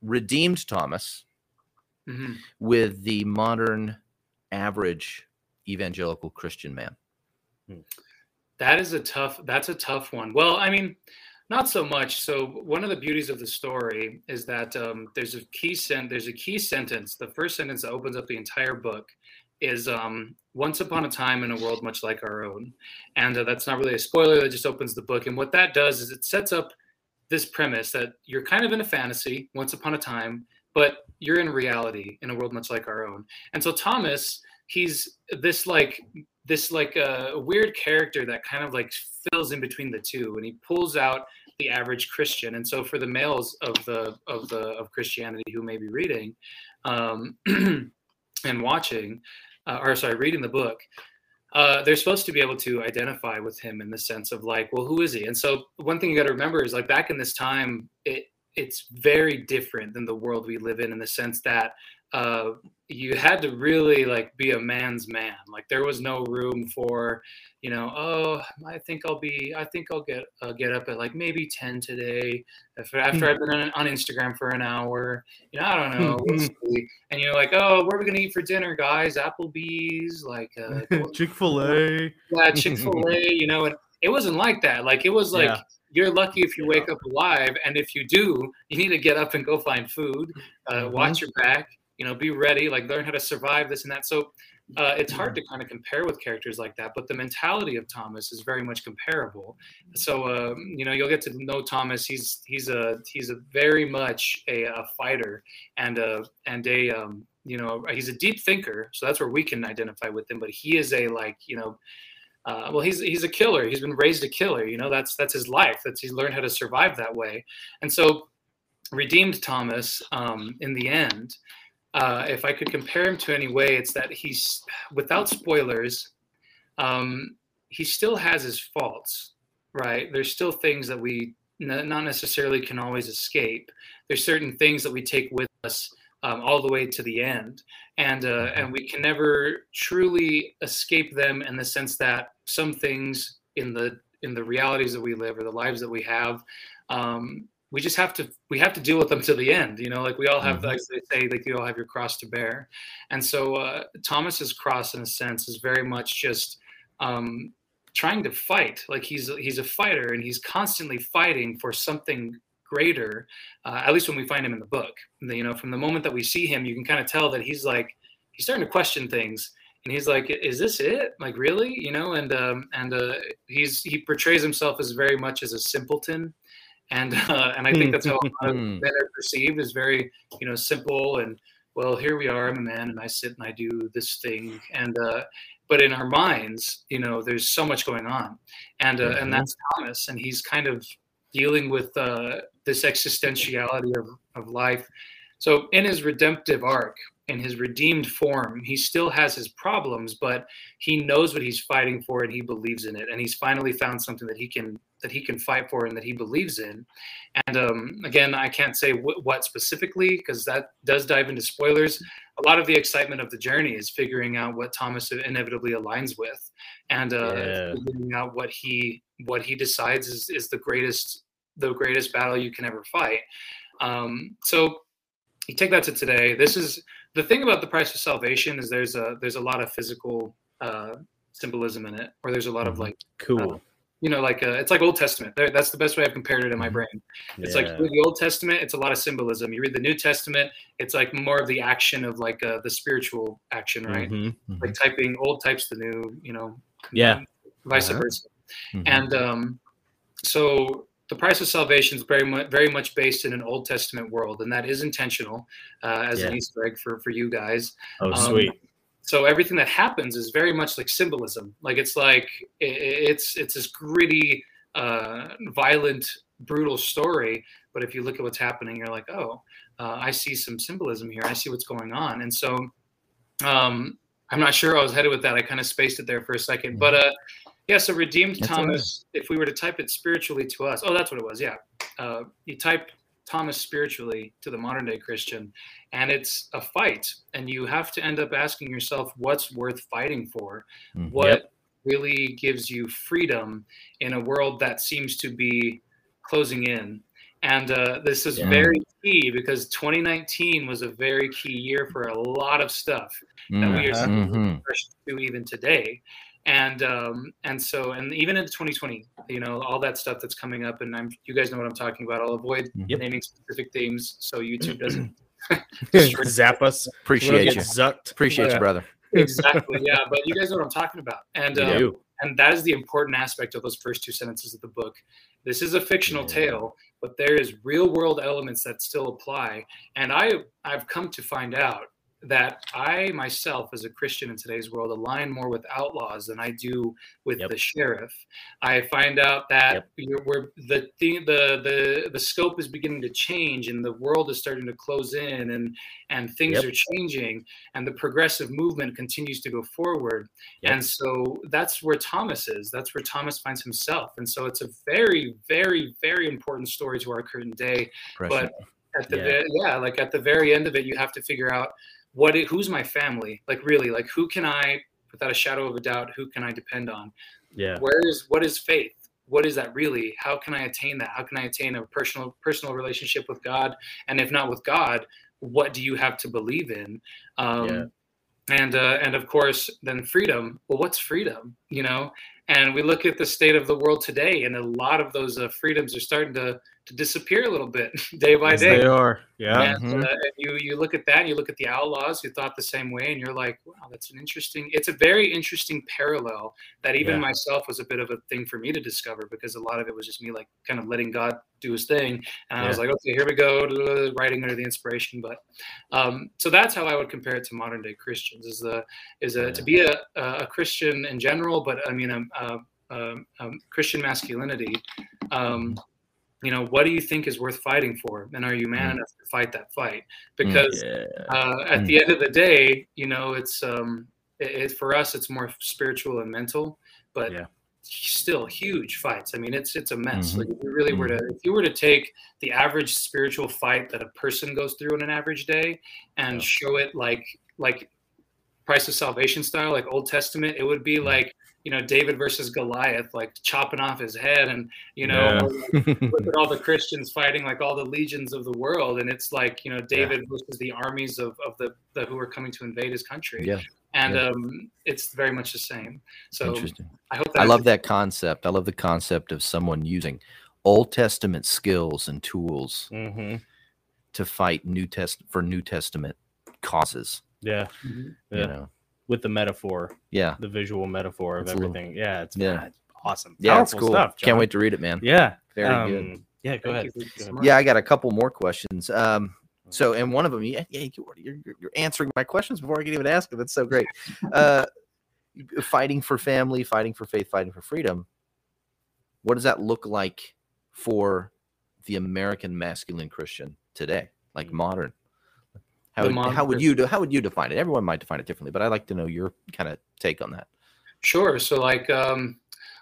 redeemed Thomas hmm with the modern average evangelical Christian man? That is a tough. That's a tough one. Well, I mean, not so much. So one of the beauties of the story is that um, there's a key sen- There's a key sentence. The first sentence that opens up the entire book is um, "Once upon a time in a world much like our own," and uh, that's not really a spoiler. That just opens the book, and what that does is it sets up this premise that you're kind of in a fantasy once upon a time, but you're in reality in a world much like our own. And so Thomas, he's this like this like a uh, weird character that kind of like fills in between the two and he pulls out the average christian. And so for the males of the of the of christianity who may be reading um <clears throat> and watching uh, or sorry reading the book uh, they're supposed to be able to identify with him in the sense of like well who is he? And so one thing you got to remember is like back in this time it it's very different than the world we live in in the sense that uh, you had to really like be a man's man. Like there was no room for, you know, oh, I think I'll be, I think I'll get uh, get up at like maybe ten today If, after I've been on, on Instagram for an hour. You know, I don't know. we'll <laughs> and you're like, oh, what are we gonna eat for dinner, guys? Applebee's, like, uh, Chick fil A. yeah, Chick Fil A. <laughs> You know, and it wasn't like that. Like it was like. Yeah. You're lucky if you wake up alive, and if you do, you need to get up and go find food. Uh, Mhm. Watch your back, you know, be ready, like learn how to survive this and that. So uh, it's hard to kind of compare with characters like that, but the mentality of Thomas is very much comparable. So um, you know, you'll get to know Thomas. He's he's a he's a very much a, a fighter and a and a um, you know he's a deep thinker. So that's where we can identify with him. But he is a like you know. Uh, well, he's he's a killer. He's been raised a killer. You know, that's that's his life. That's he's learned how to survive that way. And so, redeemed Thomas um, in the end uh, if I could compare him to any way, it's that he's without spoilers. Um, he still has his faults, right? There's still things that we n- not necessarily can always escape. There's certain things that we take with us um, all the way to the end, and uh, and we can never truly escape them in the sense that some things in the in the realities that we live or the lives that we have um, we just have to we have to deal with them to the end you know like we all have Mhm. like they say like you all have your cross to bear. And so uh, thomas's cross in a sense is very much just um, trying to fight. Like he's he's a fighter and he's constantly fighting for something greater uh, at least when we find him in the book. You know from the moment that we see him you can kind of tell that he's like he's starting to question things. And he's like is this it? Like really? You know and um and uh he's he portrays himself as very much as a simpleton and uh, and i think that's how a <laughs> lot of men are perceived as very you know simple and well here we are i'm a man and i sit and i do this thing. And uh but in our minds you know there's so much going on. And uh, mm-hmm. and that's thomas and he's kind of dealing with uh this existentiality of, of life. So in his redemptive arc in his redeemed form, he still has his problems, but he knows what he's fighting for and he believes in it. And he's finally found something that he can that he can fight for and that he believes in. And um, again, I can't say wh- what specifically because that does dive into spoilers. A lot of the excitement of the journey is figuring out what Thomas inevitably aligns with, and uh, yeah. figuring out what he what he decides is, is the greatest the greatest battle you can ever fight. Um, so you take that to today. This is the thing about the price of salvation is there's a there's a lot of physical uh, symbolism in it, or there's a lot of mm-hmm. like cool. Uh, you know, like uh, it's like Old Testament. That's the best way I've compared it in my mm-hmm. brain. It's yeah. like the Old Testament, it's a lot of symbolism. You read the New Testament, it's like more of the action of like uh, the spiritual action, right? Mm-hmm, mm-hmm. Like typing old types the new, you know. Yeah. Vice uh-huh. versa. Mm-hmm. And um, so the price of salvation is very much very much based in an Old Testament world, and that is intentional uh, as yeah. an Easter egg for for you guys. Oh, um, sweet. So everything that happens is very much like symbolism. Like it's like it's it's this gritty, uh, violent, brutal story. But if you look at what's happening, you're like, oh, uh, I see some symbolism here. I see what's going on. And so, um, I'm not sure I was headed with that. I kind of spaced it there for a second, mm-hmm. but uh, yeah, so redeemed that's Thomas, if we were to type it spiritually to us, oh, that's what it was. Yeah. Uh, you type Thomas spiritually to the modern day Christian, and it's a fight. And you have to end up asking yourself, what's worth fighting for? Mm, what yep. really gives you freedom in a world that seems to be closing in? And uh, this is yeah. very key because 2019 was a very key year for a lot of stuff mm-hmm. that we are mm-hmm. to even today and um, and so and even into 2020 you know all that stuff that's coming up and i'm you guys know what i'm talking about i'll avoid yep. naming specific themes so youtube doesn't <clears throat> <laughs> zap us appreciate you zucked. appreciate yeah. you brother exactly yeah but you guys know what i'm talking about and um, and that is the important aspect of those first two sentences of the book this is a fictional yeah. tale but there is real world elements that still apply and i i've come to find out that I myself, as a Christian in today's world, align more with outlaws than I do with yep. the sheriff. I find out that yep. we're, the, the the the scope is beginning to change, and the world is starting to close in, and and things yep. are changing, and the progressive movement continues to go forward. And so that's where Thomas is. That's where Thomas finds himself. And so it's a very, very, very important story to our current day. But at the yeah. yeah, like at the very end of it, you have to figure out what it, who's my family? Like really like who can i without a shadow of a doubt who can i depend on? Yeah. Where is what is faith? What is that really? How can i attain that? How can i attain a personal personal relationship with god? And if not with god what do you have to believe in? Um yeah. and uh and of course then freedom. Well what's freedom you know and we look at the state of the world today and a lot of those uh, freedoms are starting to to disappear a little bit <laughs> day by yes, day. They are, yeah. And, mm-hmm. uh, you you look at that, and you look at the outlaws who thought the same way, and you're like, wow, that's an interesting. It's a very interesting parallel that even yeah. myself was a bit of a thing for me to discover because a lot of it was just me like kind of letting God do His thing, and yeah. I was like, okay, here we go, writing under the inspiration. But um, so that's how I would compare it to modern day Christians. Is the is a, yeah. to be a, a Christian in general, but I mean a, a, a Christian masculinity. Um, you know what do you think is worth fighting for and are you man mm. enough to fight that fight mm, because yeah. uh, at mm. the end of the day you know it's um it, it, for us it's more spiritual and mental but yeah. still huge fights i mean it's it's a mess mm-hmm. like if you really mm-hmm. were to if you were to take the average spiritual fight that a person goes through in an average day and yeah. show it like like price of salvation style like old testament it would be like you know David versus Goliath, like chopping off his head, and you know yeah. <laughs> look at all the <laughs> Christians fighting like all the legions of the world, and it's like you know David yeah. versus the armies of of the, the who are coming to invade his country. Yeah. And yeah. um, it's very much the same. So Interesting. I hope I love that concept. I love the concept of someone using Old Testament skills and tools mm-hmm. to fight New Test for New Testament causes. Yeah. Mhm. Yeah. You know. With the metaphor, Yeah. the visual metaphor of It's a little- everything. yeah, it's Yeah. yeah. awesome. Yeah, it's cool. Stuff, Can't wait to read it, man. Yeah. Very good. um, Yeah, go ahead. Go ahead. Yeah, I got a couple more questions. Um, so, and one of them, yeah, yeah you, you're, you're- you're answering my questions before I can even ask them. That's so great. <laughs> Uh, fighting for family, fighting for faith, fighting for freedom. What does that look like for the American masculine Christian today, like Mm. modern? How would, how would you do, how would you define it? Everyone might define it differently, but I'd like to know your kind of take on that. Sure. So like, um,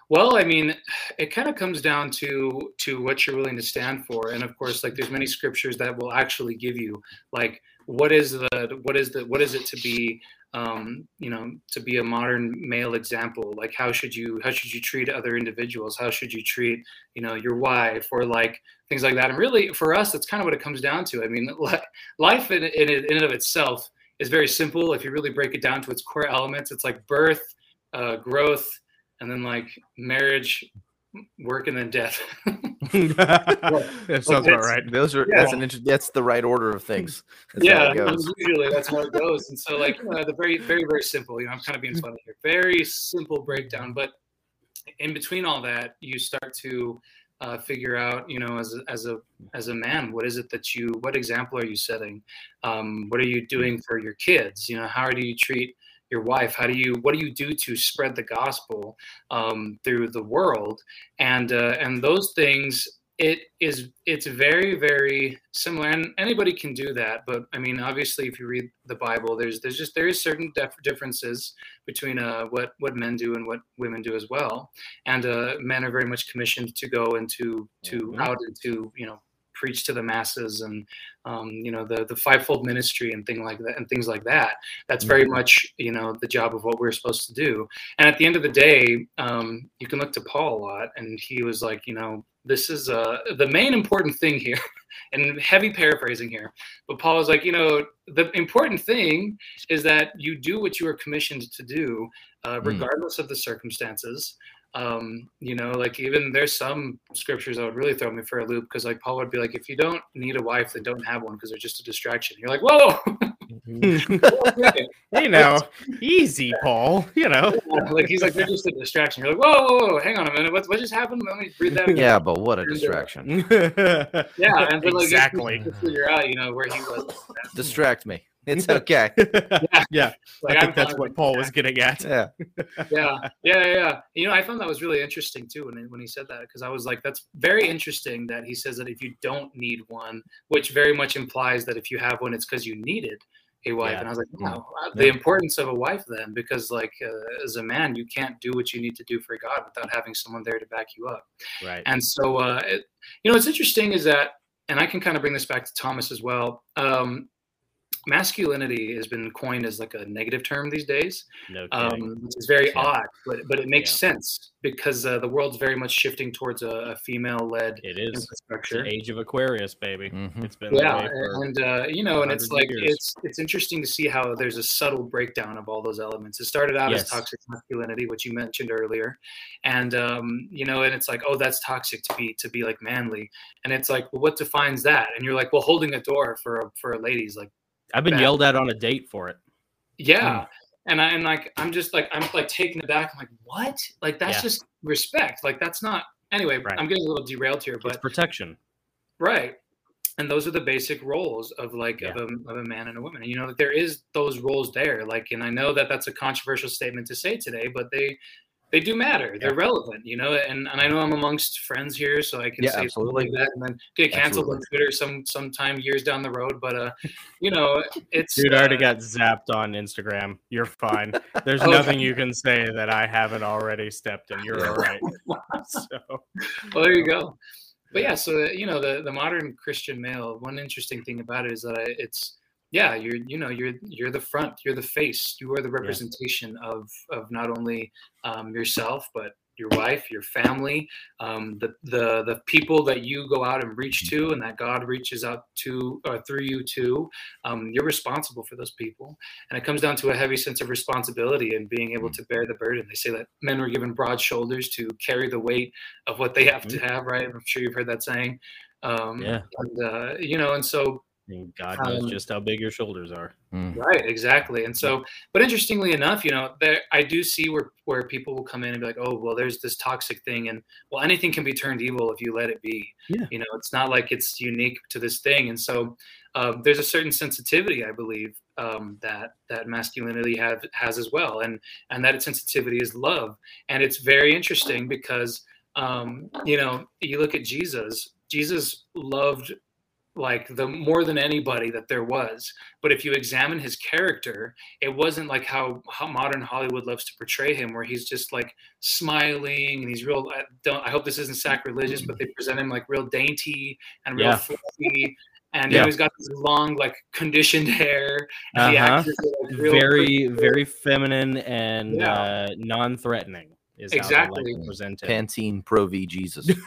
well, I mean, it kind of comes down to to what you're willing to stand for, and of course, like there's many scriptures that will actually give you like what is the what is the what is it to be um, you know to be a modern male example like how should you how should you treat other individuals? How should you treat you know your wife or like things like that? And really for us that's kind of what it comes down to. I mean <laughs> life in, in, in and of itself is very simple. If you really break it down to its core elements it's like birth uh, growth and then like marriage work and then death <laughs> that sounds about right. Those are Yeah. that's an inter- that's the right order of things. That's how yeah usually that's how it goes and so like you know, the very very very simple you know i'm kind of being funny here very simple breakdown but in between all that you start to uh, figure out you know as a, as a as a man what is it that you what example are you setting um, what are you doing for your kids you know how do you treat your wife how do you what do you do to spread the gospel um, through the world and uh, and those things it is it's very very similar and anybody can do that but i mean obviously if you read the bible there's there's just there is certain def- differences between uh, what what men do and what women do as well and uh, men are very much commissioned to go into to Mhm. out into you know preach to the masses and um, you know the the fivefold ministry and thing like that and things like that. That's very much you know the job of what we're supposed to do. And at the end of the day um, you can look to paul a lot and he was like you know this is uh, the main important thing here <laughs> and heavy paraphrasing here. But paul was like you know the important thing is that you do what you are commissioned to do uh, Mm. regardless of the circumstances um, you know like even there's some scriptures that would really throw me for a loop because like paul would be like if you don't need a wife then don't have one because they're just a distraction you're like whoa okay. <laughs> you know, easy, Paul. You know. like he's like they're just a distraction you're like whoa, whoa, whoa hang on a minute what, what just happened let me read that Yeah, but what a uh, distraction. <laughs> yeah and then like exactly. to figure out you know where he was Distract me. It's okay. <laughs> yeah, like I think I'm that's what Paul that. was getting at. Yeah. yeah, yeah, yeah, yeah. You know, I found that was really interesting too when he, when he said that because I was like, that's very interesting that he says that if you don't need one, which very much implies that if you have one, it's because you needed a wife. Yeah. And I was like, Yeah. the importance of a wife then, because like uh, as a man, you can't do what you need to do for God without having someone there to back you up. Right. And so, uh, it, you know, what's interesting is that, and I can kind of bring this back to Thomas as well. Um, masculinity has been coined as like a negative term these days No kidding. um, which is very Yeah. odd, but but it makes Yeah. sense because uh, the world's very much shifting towards a, a female-led it is infrastructure. the age of Aquarius, baby. Mhm. It's been that Yeah, way for and uh, you know, and it's like years. it's it's interesting to see how there's a subtle breakdown of all those elements. It started out Yes. as toxic masculinity, which you mentioned earlier, and um, you know, and it's like, oh, that's toxic to be to be like manly, and it's like, well, what defines that? And you're like, well, holding a door for a, for a lady's like. I've been yelled at on a date for it. Yeah. Mm. And I and like I'm just like I'm like taken aback. I'm like, what? Like that's Yeah. just respect. Like that's not anyway, Right. I'm getting a little derailed here, It's but protection. right. And those are the basic roles of like of, a, of a man and a woman. And you know, there is those roles there. Like, and I know that that's a controversial statement to say today, but they they do matter. They're relevant, you know. And and I know I'm amongst friends here, so I can Yeah, say something like that, and then get canceled on Twitter some sometime years down the road. But uh, you know, it's Dude, I already uh, got zapped on Instagram. You're fine. <laughs> There's Okay. nothing you can say that I haven't already stepped in. You're <laughs> all right. <laughs> So well there you go but yeah so you know the the modern christian male one interesting thing about it is that I- it's yeah you're you know you're you're the front you're the face. You are the representation of of not only um, yourself but your wife your family um, the the the people that you go out and reach to and that god reaches out to or through you to um, you're responsible for those people. And it comes down to a heavy sense of responsibility and being able to bear the burden. They say that men were given broad shoulders to carry the weight of what they have to have right? I'm sure you've heard that saying. Um, Yeah. and uh, you know and so And God knows Um, just how big your shoulders are. Mm. Right, exactly. And so, but interestingly enough, you know, there I do see where where people will come in and be like, "Oh, well, there's this toxic thing," and well, anything can be turned evil if you let it be. Yeah. You know, it's not like it's unique to this thing, and so um, there's a certain sensitivity, I believe, um, that that masculinity have has as well, and and that sensitivity is love, and it's very interesting because um, you know, you look at Jesus. Jesus loved like the more than anybody that there was but if you examine his character it wasn't like how, how modern hollywood loves to portray him where he's just like smiling and he's real I don't i hope this isn't sacrilegious but they present him like real dainty and real Yeah. fluffy and Yeah. he's got this long like conditioned hair and the Uh-huh. actors are, like, real Very, pretty. very feminine and Yeah. uh, non-threatening. Is how Exactly. like to. Pantene Pro V Jesus. <laughs>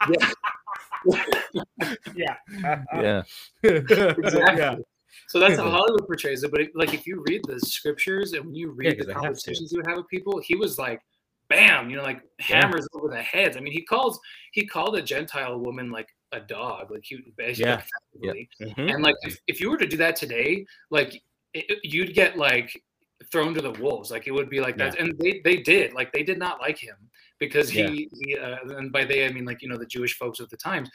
<laughs> <laughs> yeah. <laughs> yeah. exactly. So that's how Hollywood portrays it. But it, like, if you read the scriptures and when you read 'cause the they have to. conversations he would have with people, he was like, "Bam!" You know, like Yeah. hammers over the heads. I mean, he calls he called a Gentile woman like a dog, like he basically. Yeah. effectively. Mhm. And like, if, if you were to do that today, like it, it- you'd get like thrown to the wolves. Like it would be like that. And they they did like they did not like him because Yeah. he he uh, and by they I mean like you know the Jewish folks of the times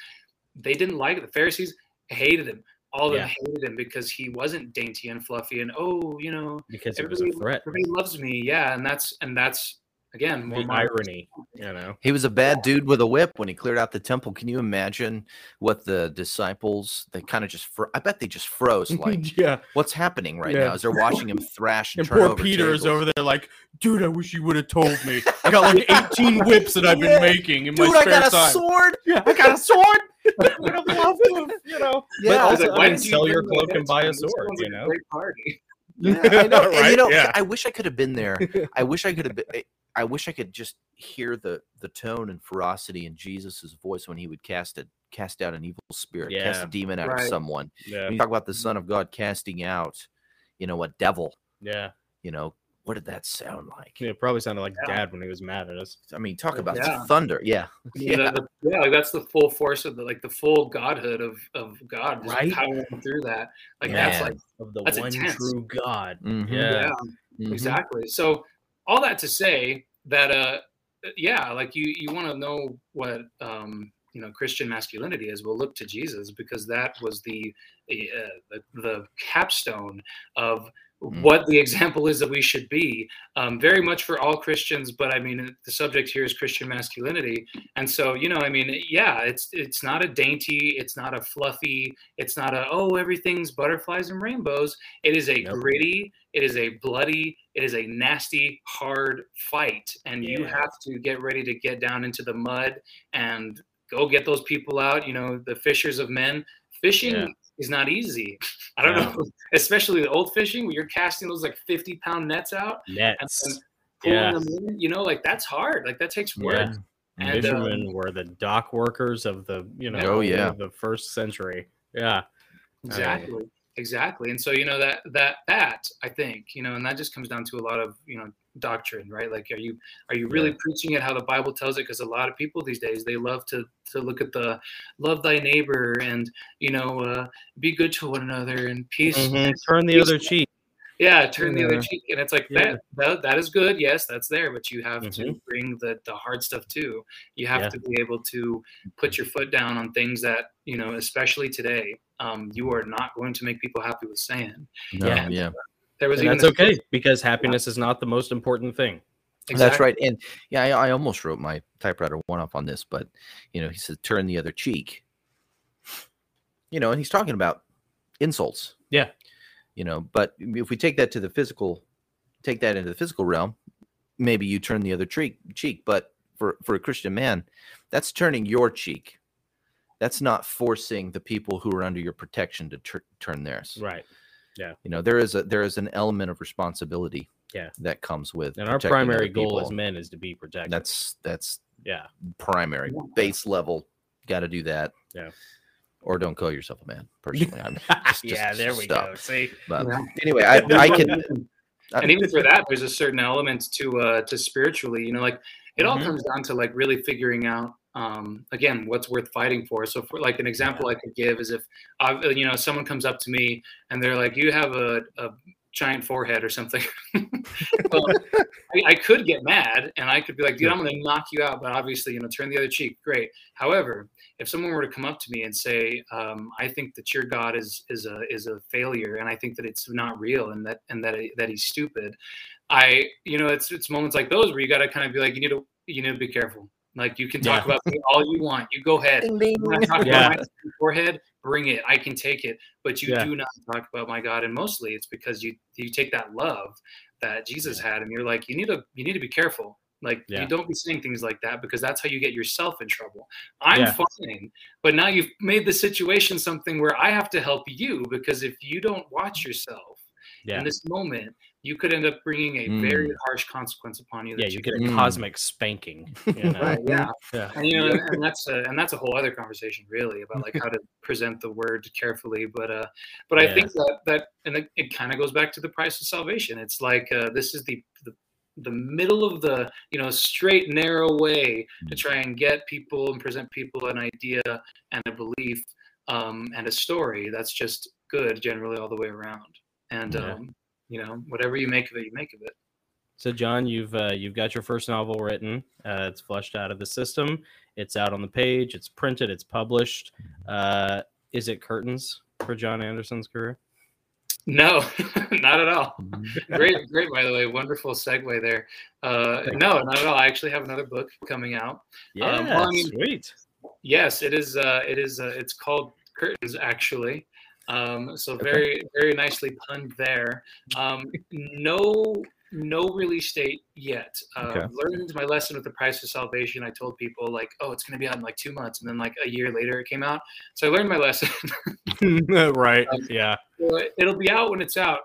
they didn't like it. The Pharisees hated him. All of them hated him because he wasn't dainty and fluffy and oh, you know, Because it was a everybody, threat. everybody loves me. Yeah, and that's and that's again more The modern. irony, you know. He was a bad dude with a whip when he cleared out the temple. Can you imagine what the disciples? They kind of just. Fro- I bet they just froze. <laughs> Like, yeah. what's happening right Yeah. now? As they're watching him thrash and, And turn poor over Peter is over there like, dude, I wish you would have told me. <laughs> I got like 18 whips that I've been Yeah. making in Dude, my I spare got a time. sword. Yeah, I got a sword. <laughs> I would have loved to have, you know. Yeah, but also, like, why mean, did you sell your cloak and buy a sword, you know. Great party. Yeah, <laughs> I know. and, Right, you know, yeah. I wish I could have been there. <laughs> I wish I could have been. Eh, I- I wish I could just hear the the tone and ferocity in Jesus's voice when he would cast a cast out an evil spirit, cast a demon out of someone. Yeah, When you talk about the Son of God casting out, you know, a devil. yeah. You know, what did that sound like? It probably sounded like Yeah. dad when he was mad at us. I mean, talk about Yeah. thunder. Yeah, yeah, <laughs> yeah, the, yeah, like that's the full force of the like the full godhood of of God, just Right? powering through that. Like that's like Of the That's one intense. true God. Mhm. Yeah. yeah, Mhm. exactly. So all that to say that uh yeah, like you you want to know what um you know Christian masculinity is. Well, look to Jesus because that was the uh, the, the capstone of Mm. what the example is that we should be. Um, very much for all Christians, but I mean the subject here is Christian masculinity, and so you know, I mean, yeah, it's it's not a dainty, it's not a fluffy, it's not a oh everything's butterflies and rainbows. It is a gritty, it is a bloody, it is a nasty, hard fight, and you have to get ready to get down into the mud and go get those people out. You know, the fishers of men. Fishing Yeah. Is not easy. I don't No. know, <laughs> especially the old fishing where you're casting those like 50 pound nets out and Nets. then pulling Yeah. them in. You know, like that's hard. Like that takes work. Yeah. And, Fishermen um, were the dock workers of the, you know, Oh, yeah. the first century. Yeah. Exactly. Exactly. And so, you know, that that that I think, you know, and that just comes down to a lot of, you know, doctrine, right? Like are you are you really Yeah. preaching it how the Bible tells it? Because a lot of people these days they love to to look at the love thy neighbor and you know uh be good to one another and peace Mhm. Turn the Peace- other cheek. yeah turn the other cheek and it's like Yeah. that, that that is good yes that's there but you have to Mhm. bring the the hard stuff too you have Yeah. to be able to put your foot down on things that you know especially today um you are not going to make people happy with saying No, Yeah. Yeah. there was And even that's a- okay because happiness is not the most important thing. That's right. And yeah, I, I almost wrote my typewriter one up on this, but you know, he said turn the other cheek. You know, and he's talking about insults. Yeah. You know, but if we take that to the physical, take that into the physical realm, maybe you turn the other cheek cheek. But for for a Christian man, that's turning your cheek. That's not forcing the people who are under your protection to tur- turn theirs. Right. You know, there is a there is an element of responsibility. Yeah. That comes with And our primary goal as men is to be protected. That's that's yeah. primary base level. Got to do that. Yeah. Or don't call yourself a man. Personally, I'm <laughs> just, yeah, just there we stop. go. See, But Yeah. anyway, I, I can. <laughs> I- and even for that there's a certain element to uh to spiritually you know like it all Mhm. comes down to like really figuring out um, again what's worth fighting for. So for like an example i could give is if i you know someone comes up to me and they're like you have a, a giant forehead or something. <laughs> Well, I, I, could get mad and i could be like dude i'm going to knock you out but obviously you know turn the other cheek. Great. However if someone were to come up to me and say um, i think that your god is is a is a failure and i think that it's not real and that and that that he's stupid i you know it's it's moments like those where you got to kind of be like you need to you need to be careful like you can talk yeah. about me all you want. You go ahead. Ding, ding. talk yeah. about my forehead, bring it. I can take it. But you yeah. do not talk about my God. And mostly it's because you you take that love that Jesus had and you're like, you need to you need to be careful. Like you don't be saying things like that because that's how you get yourself in trouble. I'm fine, but now you've made the situation something where I have to help you because if you don't watch mm-hmm. yourself in this moment, you could end up bringing a mm. very harsh consequence upon you. Yeah, you, get a mm. cosmic spanking. <laughs> You know? right, yeah. yeah, and you know, and that's a, and that's a whole other conversation, really, about like how to <laughs> present the word carefully. But uh, but I think that that and it, it kind of goes back to the price of salvation. It's like uh, this is the, the the middle of the you know straight narrow way to mm. try and get people and present people an idea and a belief um, and a story that's just good generally all the way around and yeah. um, you know, whatever you make of it, you make of it. So, John, you've uh, you've got your first novel written. Uh, it's flushed out of the system. It's out on the page. It's printed. It's published. Uh, is it curtains for John Anderson's career? No, <laughs> not at all. Great, great. By the way, wonderful segue there. Uh, no, not at all. I actually have another book coming out. Yeah, um, well, I mean, sweet. Yes, it is. Uh, it is. Uh, it's called Curtains, actually. Um, so very, very nicely punned there. Um, no, no release date yet. Uh, okay. Learned my lesson with the price of salvation. I told people like, oh, it's going to be out in like two months, and then like a year later it came out. So I learned my lesson. <laughs> <laughs> right. Um, yeah. So it'll be out when it's out.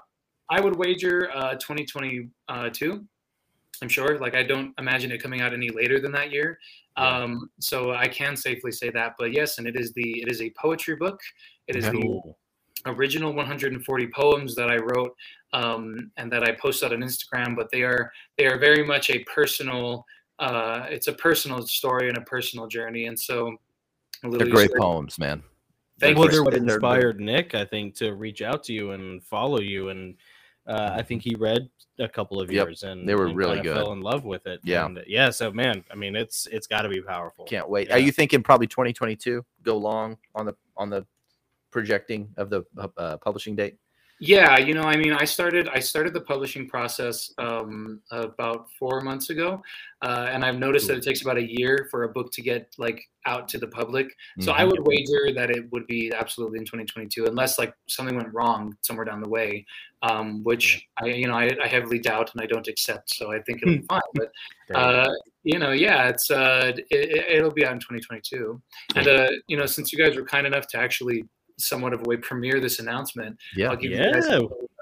I would wager uh, 2022. I'm sure. Like I don't imagine it coming out any later than that year. Um, so I can safely say that. But yes, and it is the it is a poetry book. It is the original 140 poems that I wrote um, and that I posted on Instagram, but they are they are very much a personal. Uh, it's a personal story and a personal journey, and so they're great poems, man. Thank well, you. They're what inspired Nick, I think, to reach out to you and follow you, and uh, I think he read a couple of yours yep. and they were and really good. Fell in love with it. Yeah, and, yeah. So man, I mean, it's it's got to be powerful. Can't wait. Yeah. Are you thinking probably 2022? Go long on the on the projecting of the uh, publishing date? Yeah, you know, I mean, I started I started the publishing process um, about four months ago, uh, and I've noticed that it takes about a year for a book to get like out to the public. So mm-hmm. I would wager that it would be absolutely in 2022, unless like something went wrong somewhere down the way, um, which I you know I, I, heavily doubt and I don't accept. So I think <laughs> it'll be fine. But uh, you know, yeah, it's uh, it, will be out in 2022, and uh, you know, since you guys were kind enough to actually somewhat of a way premiere this announcement. Yeah, I'll give yeah. you guys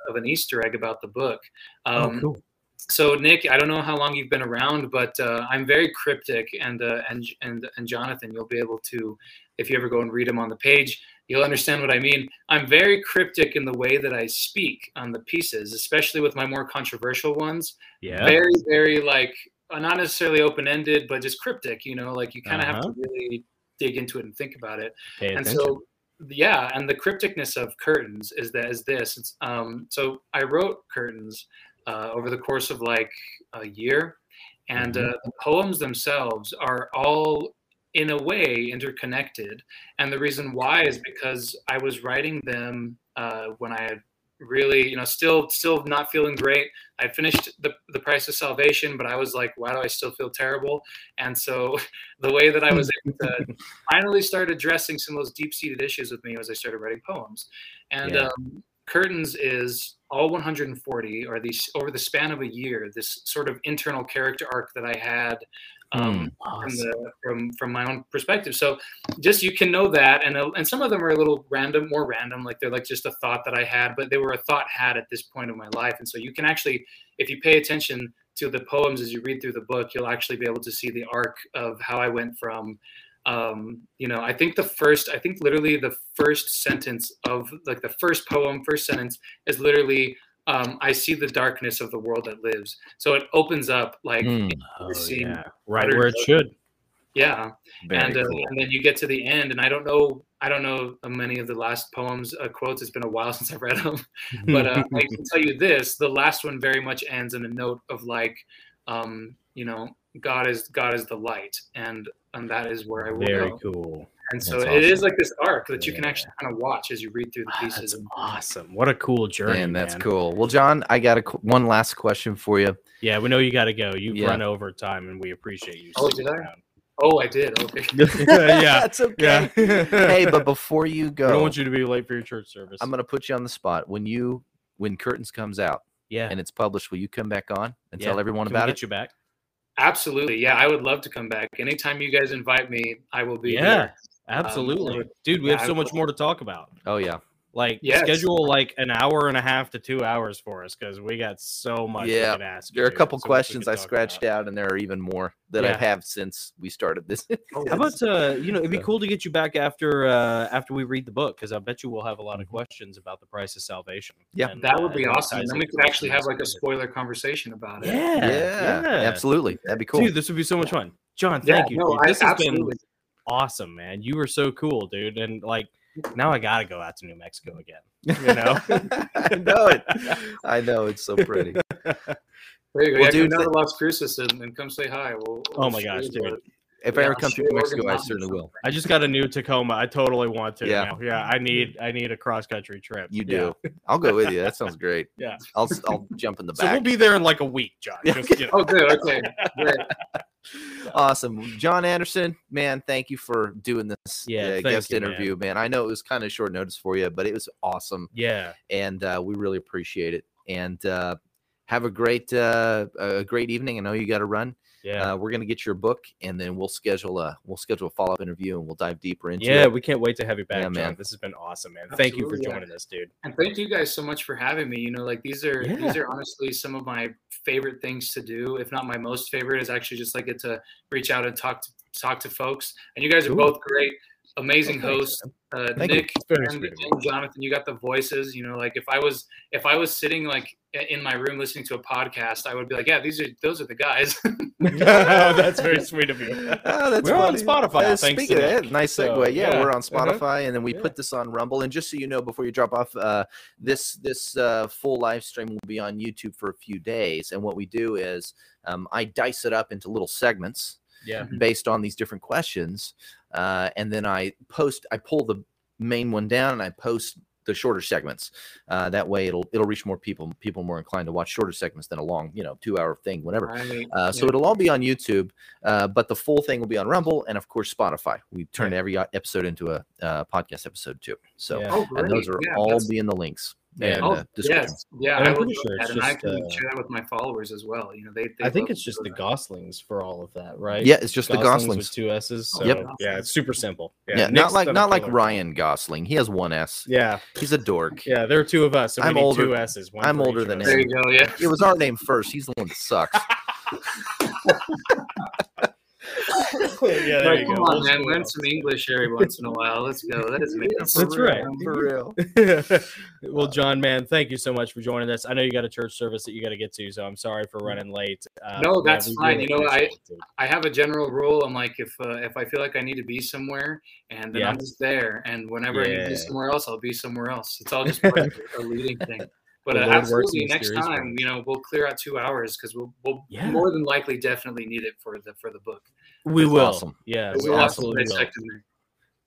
of an Easter egg about the book. Oh, um, oh, cool. So Nick, I don't know how long you've been around, but uh, I'm very cryptic, and uh, and and and Jonathan, you'll be able to, if you ever go and read them on the page, you'll understand what I mean. I'm very cryptic in the way that I speak on the pieces, especially with my more controversial ones. Yeah. Very, very like uh, not necessarily open ended, but just cryptic. You know, like you kind of uh-huh. have to really dig into it and think about it. Pay and attention. so yeah and the crypticness of curtains is that is this it's, um, so i wrote curtains uh, over the course of like a year and mm-hmm. uh, the poems themselves are all in a way interconnected and the reason why is because i was writing them uh, when i had really, you know, still still not feeling great. I finished the the price of salvation, but I was like, why do I still feel terrible? And so <laughs> the way that I was able to <laughs> finally start addressing some of those deep seated issues with me was I started writing poems. And yeah. um, Curtains is all 140 or these over the span of a year, this sort of internal character arc that I had um, mm, awesome. from the from from my own perspective. So just you can know that, and uh, and some of them are a little random, more random, like they're like just a thought that I had, but they were a thought had at this point of my life, and so you can actually, if you pay attention to the poems as you read through the book, you'll actually be able to see the arc of how I went from um you know i think the first i think literally the first sentence of like the first poem first sentence is literally um, I see the darkness of the world that lives. So it opens up like mm. oh, yeah. right where it should. Yeah, Very and uh, cool. and then you get to the end, and I don't know, I don't know many of the last poems uh, quotes. It's been a while <laughs> since I've read them, but uh, I can tell you this: the last one very much ends in a note of like, um, you know, God is God is the light, and and that is where I will very go. cool. And so That's it is awesome. like this arc that you can actually kind of watch as you read through the Ah, pieces. That's awesome. What a cool journey. Man, that's man. cool. Well, John, I got a qu- one last question for you. Yeah, we know you got to go. You've Yeah. run over time, and we appreciate you. Oh, did I? around. Oh, I did. Okay. <laughs> yeah, <laughs> that's okay. yeah. <laughs> hey, but before you go, I don't want you to be late for your church service. I'm gonna put you on the spot. When you when Curtains comes out yeah, and it's published, will you come back on and yeah. tell everyone Can we about get it? you back. Absolutely. Yeah, I would love to come back. Anytime you guys invite me, I will be Yeah, here. Absolutely, would- dude. We have I so much more to talk about. Oh yeah, Like Yes. schedule like an hour and a half to two hours for us because we got so much. Yeah. can ask. there are a couple so questions I scratched about. out, and there are even more that I have since we started this. <laughs> Oh, How about uh, you know, it'd be cool to get you back after uh after we read the book because I bet you we'll have a lot of Mhm. questions about the price of salvation. Yeah. and, That uh, would be and it awesome. And then we could actually have like a spoiler conversation about it. yeah, Yeah, yeah, absolutely. That'd be cool. Dude, this would be so much fun. John, Yeah, thank you. no, dude. I This has been absolutely. Awesome, man. You were so cool, dude. And like <laughs> now I gotta go out to New Mexico again. <laughs> You know? I know it. I know it's so pretty. <laughs> There you go. Well, yeah, dude, come down to Las Cruces and, and come say hi. We'll, Oh we'll my gosh, dude. what- If Yeah, I ever come sure to New Mexico, I certainly will. I just got a new Tacoma. I totally want to. Yeah. now. Yeah. I need I need a cross country trip. You Yeah. do. I'll go with you. That sounds great. Yeah. I'll I'll jump in the So we'll be there in like a week, John. Just, you know. Oh, good. Okay. Great. Awesome, John Anderson. Man, thank you for doing this Yeah, uh, guest you, man. interview, man. I know it was kind of short notice for you, but it was awesome, Yeah. and uh, we really appreciate it. And uh, have a great uh, a great evening. I know you got to run. Yeah. Uh, we're gonna get your book, and then we'll schedule a we'll schedule a follow up interview, and we'll dive deeper into it. yeah, it. we can't wait to have you back, Yeah, John. man. This has been awesome, man. Thank you for Absolutely, yeah. joining us, dude. And thank you guys so much for having me. You know, like these are Yeah. these are honestly some of my favorite things to do. If not my most favorite, is actually just like get to reach out and talk to talk to folks. And you guys are Cool. both great, amazing Oh, thanks, hosts. Uh, Thank. Nick and, sweet of you. and Jonathan, you got the voices. You know, like if I was if I was sitting like in my room listening to a podcast, I would be like, yeah, these are those are the guys. <laughs> <laughs> That's very sweet of you. <laughs> Oh, that's We're on. Spotify, Uh, thanks speaking to of Nick. that, nice So, segue. yeah, yeah, we're on uh-huh. Spotify, and then we Yeah. put this on Rumble. And just so you know, before you drop off, uh, this this uh, full live stream will be on YouTube for a few days. And what we do is um, I dice it up into little segments Yeah. based on these different questions, uh, and then I post. I pull the main one down, and I post the shorter segments. Uh, that way, it'll it'll reach more people. People more inclined to watch shorter segments than a long, you know, two hour thing, whatever. Right. Uh, so Yeah. it'll all be on YouTube, uh, but the full thing will be on Rumble and of course Spotify. We turn every uh, episode into a uh, podcast episode too. So Yeah. Oh, and those are Yeah, all that's- be in the links Yeah. and Oh, uh, description. yes, yeah, And I I'm will pretty do sure that, it's and I can uh, share that with my followers as well. You know, they. they I think it's just the that. Gosslings for all of that, right? Yeah, it's just the with Gosslings. two S's. So, Yep. Yeah, it's super simple. Yeah, Nick's not like not like Ryan Gosling. He has one S. Yeah, He's a dork. yeah. There are two of us. So I'm need older- Two S's. one I'm older than him. There you go. Yeah. It was our name first. He's the one that sucks. <laughs> <laughs> yeah, there Right, you come go. on, man. Learn some English every once in a while. Let's go. That is make up That's real. right. For real. <laughs> well, John, man, thank you so much for joining us. I know you got a church service that you got to get to, so I'm sorry for running late. Uh, No, that's we fine. really You know, I- appreciate it, dude. I have a general rule. I'm like, if uh, if I feel like I need to be somewhere, and then Yeah. I'm just there. And whenever I need to be somewhere else, I'll be somewhere else. It's all just <laughs> part of a leading thing. But uh, Lord works in absolutely, next mysterious time, ways. you know, we'll clear out two hours because we'll we'll Yeah. more than likely definitely need it for the for the book. We That's will. awesome. Yeah, we a absolutely will. dissect in there.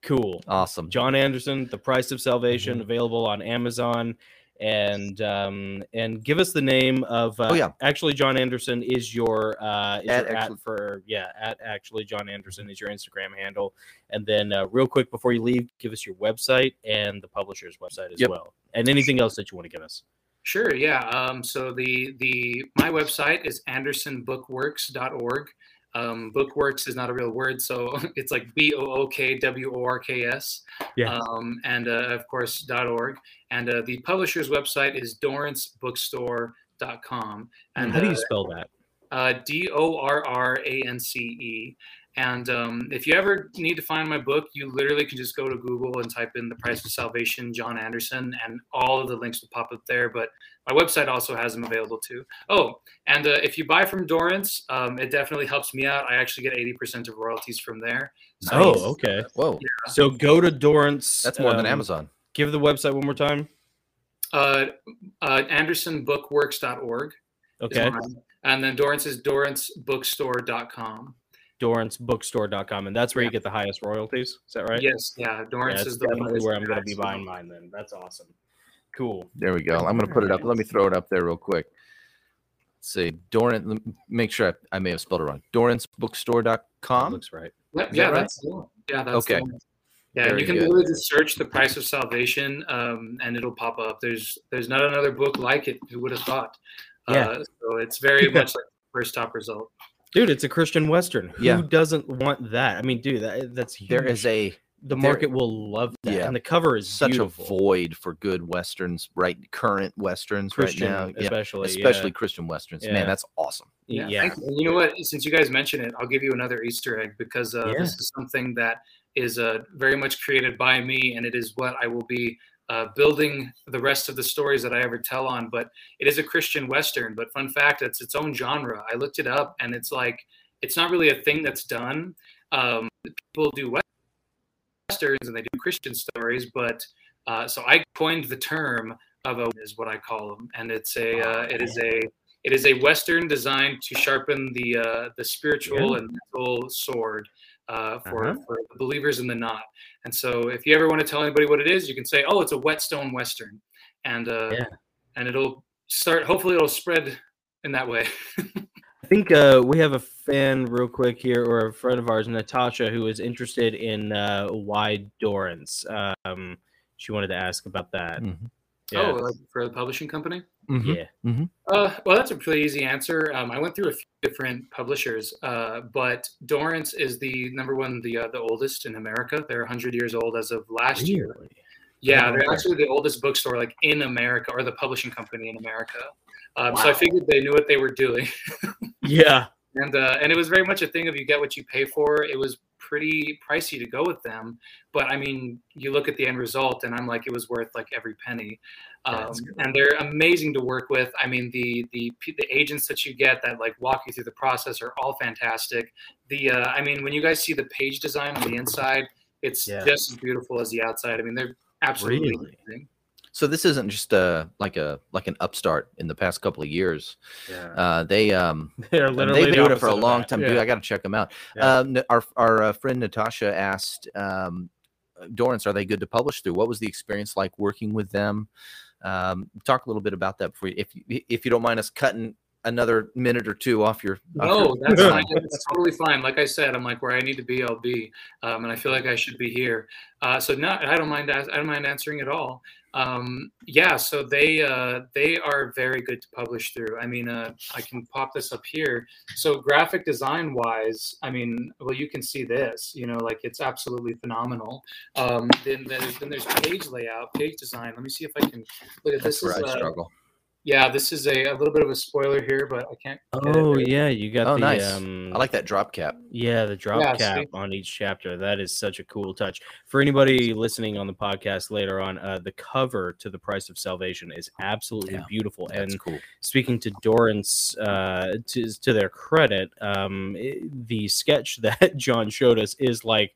Cool. Awesome. John Anderson, The Price of Salvation, Mm-hmm. available on Amazon. And um and give us the name of uh, Oh, yeah. actually John Anderson is your uh is At your at for yeah at actually John Anderson is your Instagram handle and then uh, real quick before you leave give us your website and the publisher's website as Yep. well and anything else that you want to give us Sure, yeah. Um, so the the my website is andersonbookworks.org. Um, bookworks is not a real word, so <laughs> it's like B O O K W O R K S. Yeah. Um, and uh, of course .org. And uh, the publisher's website is dorrancebookstore.com. And how do you uh, spell that uh, D O R R A N C E. And um, if you ever need to find my book, you literally can just go to Google and type in "The Price of Salvation," John Anderson, and all of the links will pop up there. But my website also has them available too. Oh, and uh, if you buy from Dorrance, um, it definitely helps me out. I actually get eighty percent of royalties from there. So, oh, okay. Whoa. Yeah. So go to Dorrance. That's more than um, Amazon. Give the website one more time. Uh, uh, AndersonBookworks.org. Okay. And then Dorrance is DorranceBookstore.com. DorranceBookstore.com, and that's where you get the highest royalties. Is that right? Yes, yeah. Yeah, Dorrance that's is the definitely where I'm going to be buying mine. Then that's awesome. Cool. There we go. I'm going to put it up. Let me throw it up there real quick. Let's see. Doran, let me make sure I, I may have spelled it wrong. That DorranceBookstore.com. looks right. Yep, yeah, that right? that's the one. Yeah, that's Okay. the one. Yeah, Very you can good. literally just search the price of salvation, um, and it'll pop up. There's there's not another book like it. Who would have thought? Yeah. Uh, so it's very <laughs> much like the first top result. Dude, it's a Christian Western. Who Yeah. doesn't want that? I mean, dude, that, that's huge. There is a the there- market will love that. Yeah. And the cover is such beautiful. a void for good westerns, right? Current westerns Christian, right now. Yeah. especially. Especially yeah. Christian westerns. Yeah. Man, that's awesome. Yeah. thank you. And you know what? Since you guys mentioned it, I'll give you another Easter egg because uh, Yeah. this is something that is uh, very much created by me, and it is what I will be uh, building the rest of the stories that I ever tell on. But it is a Christian Western. But fun fact, it's its own genre. I looked it up, and it's like it's not really a thing that's done. Um, people do westerns and they do Christian stories, but uh, so I coined the term of a is what I call them, and it's a uh, it is a it is a western designed to sharpen the uh, the spiritual and mental sword uh, for, Uh-huh. for believers in the not. And so, if you ever want to tell anybody what it is, you can say, "Oh, it's a whetstone western," and uh, Yeah. and it'll start. Hopefully, it'll spread in that way. <laughs> I think uh, we have a fan real quick here, or a friend of ours, Natasha, who is interested in uh, why Dorrance. Um, she wanted to ask about that. Mhm. Yeah. Oh, like for the publishing company. Mhm. yeah. Uh, well, that's a pretty easy answer. Um, I went through a few different publishers, uh, but Dorrance is the number one, the uh, the oldest in America. They're 100 years old as of last year. Yeah, they're actually the oldest bookstore like in America or the publishing company in America. Um, So I figured they knew what they were doing, <laughs> Yeah. and uh, and it was very much a thing of you get what you pay for. It was pretty pricey to go with them, but I mean, you look at the end result, and I'm like, it was worth like every penny. Um, and they're amazing to work with. I mean, the the the agents that you get that like walk you through the process are all fantastic. The uh, I mean, when you guys see the page design on the inside, it's Yeah. just as beautiful as the outside. I mean, they're absolutely Really? amazing. So this isn't just uh like a like an upstart in the past couple of years. Yeah. Uh, they um <laughs> they're literally they've the been doing it for a long time. Yeah. Dude, I got to check them out. Yeah. Um, our our uh, friend Natasha asked, um, Dorrance, are they good to publish through? What was the experience like working with them? Um, talk a little bit about that before, you, if you, if you don't mind us cutting another minute or two off your. off No, your <laughs> that's fine. It's totally fine. Like I said, I'm like where I need to be, I'll be, um, and I feel like I should be here. Uh, so no, I don't mind. I don't mind answering at all. Um, yeah, so they uh, they are very good to publish through. I mean, uh, I can pop this up here. So graphic design wise, I mean, well, you can see this. You know, like it's absolutely phenomenal. Um, then there's then there's page layout, page design. Let me see if I can look at That's this. where is, I uh, struggle. Yeah, this is a, a little bit of a spoiler here, but I can't. Oh yeah, you got Oh, the nice. um I like that drop cap. yeah, the drop Yeah, cap see? on each chapter. That is such a cool touch. For anybody listening on the podcast later on, uh, the cover to the price of salvation is absolutely Yeah, beautiful. That's and cool. speaking to Dorrance, uh, to to their credit, um, i- the sketch <laughs> that John showed us is like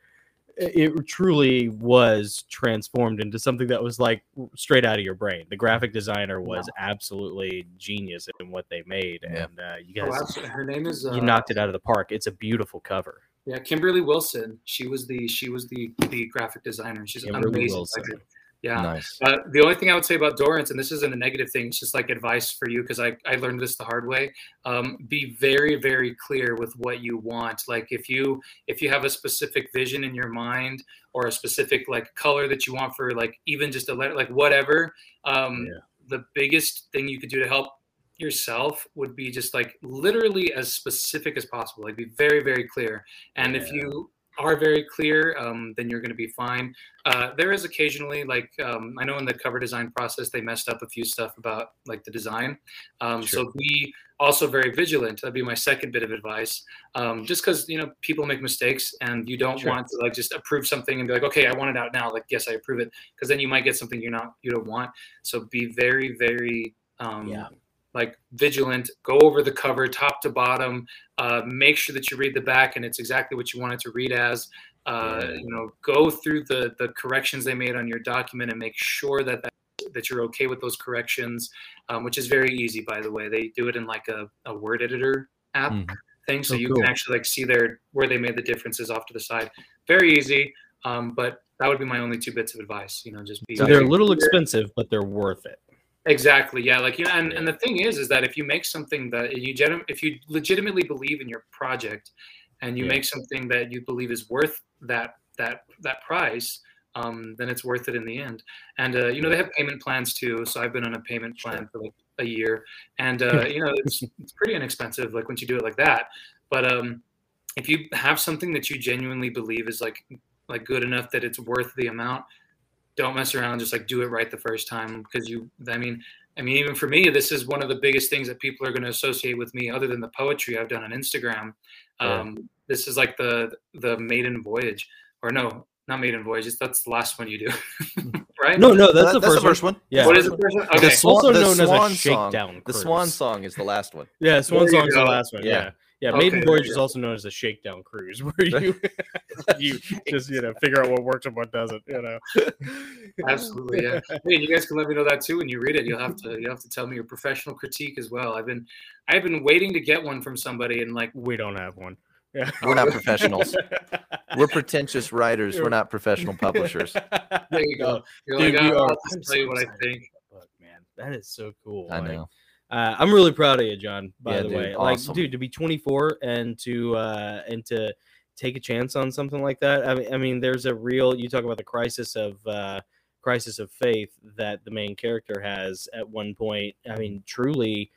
it truly was transformed into something that was like straight out of your brain. The graphic designer was absolutely genius in what they made, Yeah. and uh, you Oh, guys, absolutely. Her name is. Uh, you knocked it out of the park. It's a beautiful cover. Yeah, Kimberly Wilson. She was the she was the the graphic designer. She's Kimberly amazing. Wilson. Yeah. Nice. Uh, the only thing I would say about Dorrance, and this isn't a negative thing, it's just like advice for you because I, I learned this the hard way. Um, be very very clear with what you want. Like if you if you have a specific vision in your mind or a specific like color that you want for like even just a letter like whatever. Um, Yeah. The biggest thing you could do to help yourself would be just like literally as specific as possible. Like be very very clear. And if you are very clear, um, then you're going to be fine. Uh, there is occasionally, like um, I know in the cover design process, they messed up a few stuff about like the design. Um, Sure. So be also very vigilant. That'd be my second bit of advice. Um, just because you know people make mistakes, and you don't Sure. want to like just approve something and be like, okay, I want it out now. Like, yes, I approve it, because then you might get something you're not you don't want. So be very, very um, Yeah. Like vigilant. Go over the cover top to bottom. Uh, make sure that you read the back and it's exactly what you want it to read as. Uh, You know, go through the the corrections they made on your document and make sure that that, that you're okay with those corrections, um, which is very easy, by the way. They do it in like a, a word editor app Mhm. thing, so Oh, you cool. can actually like see their where they made the differences off to the side. Very easy, um, but that would be my only two bits of advice. You know, just be So they're a little expensive, but they're worth it. Exactly. Yeah. Like you know, and, and the thing is, is that if you make something that you gen- if you legitimately believe in your project, and you Yeah. make something that you believe is worth that that that price, um, then it's worth it in the end. And uh, you know, they have payment plans too. So I've been on a payment plan for like a year, and <laughs> uh, you know, it's it's pretty inexpensive. Like once you do it like that, but um, if you have something that you genuinely believe is like like good enough that it's worth the amount don't mess around just like do it right the first time because you i mean i mean even for me this is one of the biggest things that people are going to associate with me other than the poetry i've done on instagram Yeah. um, this is like the the maiden voyage or no not maiden voyage it's, that's the last one you do <laughs> right No, no, that's, Uh, the, that's first the first one. Yeah. what is the first one The okay swan, Also the known as a swan song. shakedown The swan song is the last one. Yeah, Swan song is the last one. Yeah. Yeah. Yeah, Maiden there Voyage is also known as a shakedown cruise, <laughs> where you <laughs> you just you know figure out what works and what doesn't. You know, <laughs> Absolutely, yeah. Hey, you guys can let me know that too when you read it. You'll have to you have to tell me your professional critique as well. I've been I've been waiting to get one from somebody and like we don't have one. Yeah, We're not professionals. We're pretentious writers. We're not professional publishers. there you go. You're Dude, like, we "Oh, are- I'll just tell you what I think. about that book, man, that is so cool. I Like, know. Uh, I'm really proud of you, John. By Yeah, the dude, way, awesome. like, dude, to be 24 and to uh, and to take a chance on something like that. I mean, I mean, there's a real. You talk about the crisis of uh, crisis of faith that the main character has at one point. I mean, truly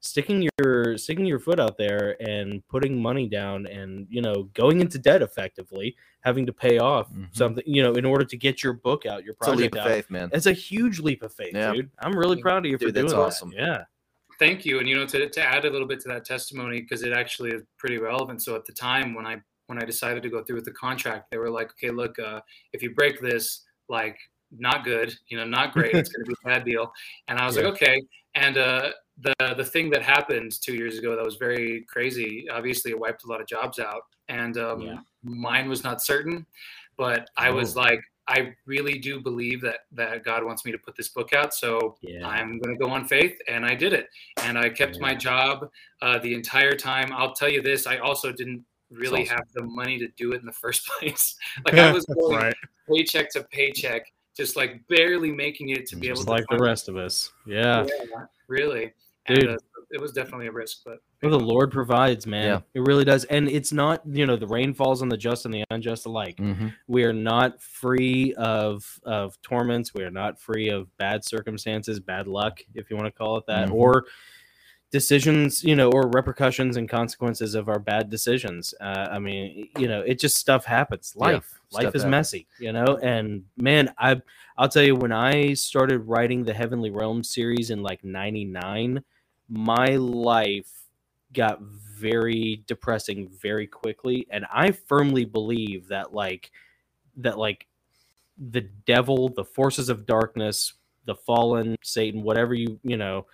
sticking your sticking your foot out there and putting money down and you know going into debt effectively having to pay off Mhm. something you know in order to get your book out your project It's a leap project of faith, man. it's a huge leap of faith Yeah. dude i'm really proud of you for Dude, doing that's that. awesome. yeah Thank you. And you know, to, to add a little bit to that testimony, because it actually is pretty relevant. So at the time when I when I decided to go through with the contract, they were like, okay, look, uh, if you break this, like not good, you know, not great. It's going to be a bad deal. And I was Yeah. like, okay. And uh, the the thing that happened two years ago that was very crazy. Obviously, it wiped a lot of jobs out, and um, Yeah. mine was not certain. But I was Oh. like, I really do believe that that God wants me to put this book out. So yeah I'm going to go on faith, and I did it. And I kept my job uh, the entire time. I'll tell you this: I also didn't really awesome. have the money to do it in the first <laughs> place. <laughs> like I was going right paycheck to paycheck, just like barely making it to be able just to. like the rest of us yeah Yeah, really. Dude. And, uh, it was definitely a risk, but well, the lord provides man. Yeah. it really does. And it's not you know the rain falls on the just and the unjust alike. Mhm. we are not free of of torments. We are not free of bad circumstances bad luck if you want to call it that Mhm. or decisions you know or repercussions and consequences of our bad decisions. Uh, i mean you know it just stuff happens. Yeah, life. Life is happens. messy you know? And man i i'll tell you when i started writing the heavenly realm series in like 99 my life got very depressing very quickly and i firmly believe that like that like the devil the forces of darkness the fallen satan whatever you you know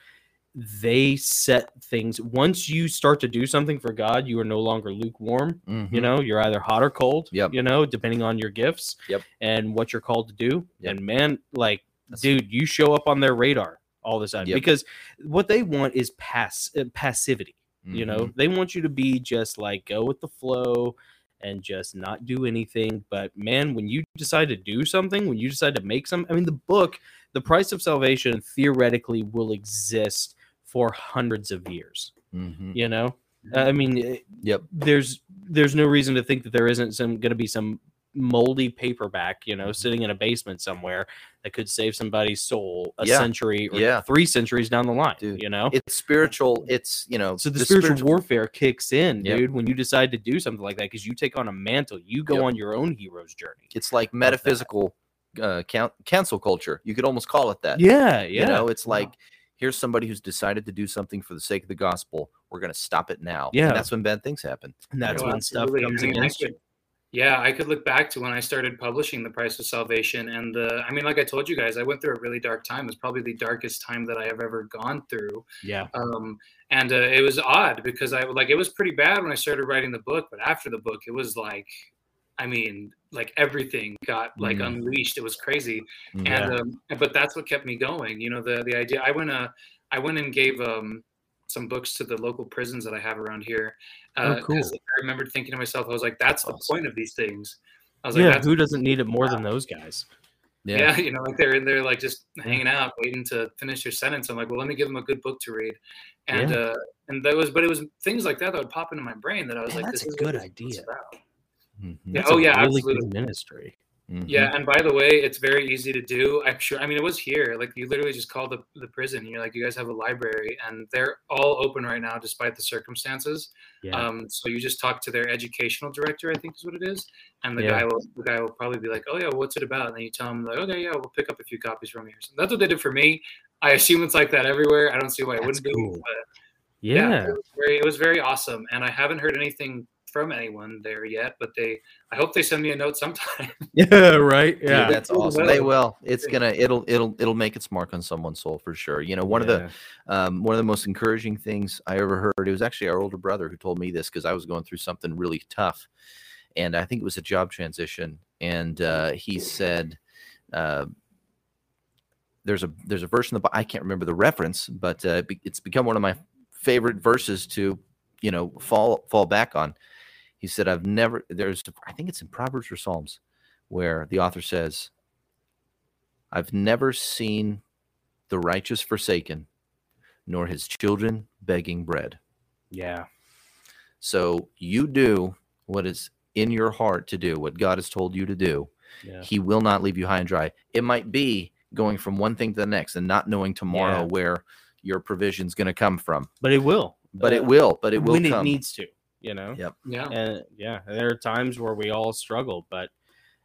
they set things once you start to do something for god you are no longer lukewarm you Mhm. know you're either hot or cold Yep. you know depending on your gifts Yep. and what you're called to do Yep. and man like That's- dude you show up on their radar all of a sudden Yep. because what they want is pass uh, passivity you know Mhm. they want you to be just like go with the flow and just not do anything but man when you decide to do something when you decide to make some i mean the book the price of salvation theoretically will exist for hundreds of years Mhm. you know i mean Yep. there's there's no reason to think that there isn't some going to be some moldy paperback, you know, sitting in a basement somewhere that could save somebody's soul a Yeah. century or Yeah. three centuries down the line, Dude, you know? It's spiritual. It's you know. so the, spiritual, warfare kicks in, Yep. dude, when you decide to do something like that because you take on a mantle, you go Yep. on your own hero's journey. It's like metaphysical uh, count, cancel culture. You could almost call it that. Yeah, yeah. You know, it's Wow. like here's somebody who's decided to do something for the sake of the gospel. We're going to stop it now. Yeah. And that's when bad things happen. and that's when stuff comes I mean, I against you. Yeah, I could look back to when I started publishing The Price of Salvation. And the, I mean, like I told you guys, I went through a really dark time. It was probably the darkest time that I have ever gone through. Yeah. Um, and uh, it was odd because I like it was pretty bad when I started writing the book, but after the book, it was like, I mean, like everything got like Mm. unleashed. It was crazy. Yeah. and um, but that's what kept me going you know the the idea i went uh i went and gave um some books to the local prisons that i have around here uh, Oh, cool. 'cause i remembered thinking to myself i was like that's the Awesome. point of these things i was like Yeah, that's who doesn't need it more than those guys? yeah. you know like they're in there like just hanging out waiting to finish their sentence i'm like well let me give them a good book to read and Yeah. uh and that was but it was things like that that would pop into my brain that i was Man, like that's this a is what good idea. about. Mhm. Yeah, That's oh, a yeah, really absolutely. good ministry. Mhm. Yeah, and by the way, it's very easy to do. I'm sure. I mean, it was here. Like you literally just call the the prison. You're like, you guys have a library, and they're all open right now, despite the circumstances. Yeah. Um, so you just talk to their educational director, I think is what it is, and the Yeah. guy will the guy will probably be like, oh yeah, what's it about? And then you tell him like, okay, yeah, we'll pick up a few copies from here. So that's what they did for me. I assume it's like that everywhere. I don't see why it That's wouldn't cool. be. But yeah. it was very it was very awesome, and I haven't heard anything from anyone there yet. But they, I hope they send me a note sometime. <laughs> Yeah, right. Dude, Yeah. that's awesome. will. They will. It's gonna. It'll. It'll. It'll make its mark on someone's soul for sure. You know, one of the um, one of the most encouraging things I ever heard. It was actually our older brother who told me this because I was going through something really tough, and I think it was a job transition. And uh, he said, uh, "There's a there's a verse in the Bi- I can't remember the reference, but uh, it's become one of my favorite verses to, you know, fall fall back on." He said, "I've never there's I think it's in Proverbs or Psalms where the author says." I've never seen the righteous forsaken, nor his children begging bread. Yeah. So you do what is in your heart to do, what God has told you to do. Yeah. He will not leave you high and dry. It might be going from one thing to the next and not knowing tomorrow Yeah. where your provision's going to come from. But it will. But it Uh, will. But it will when come. it needs to, you know? Yep. Yeah. And yeah, there are times where we all struggle, but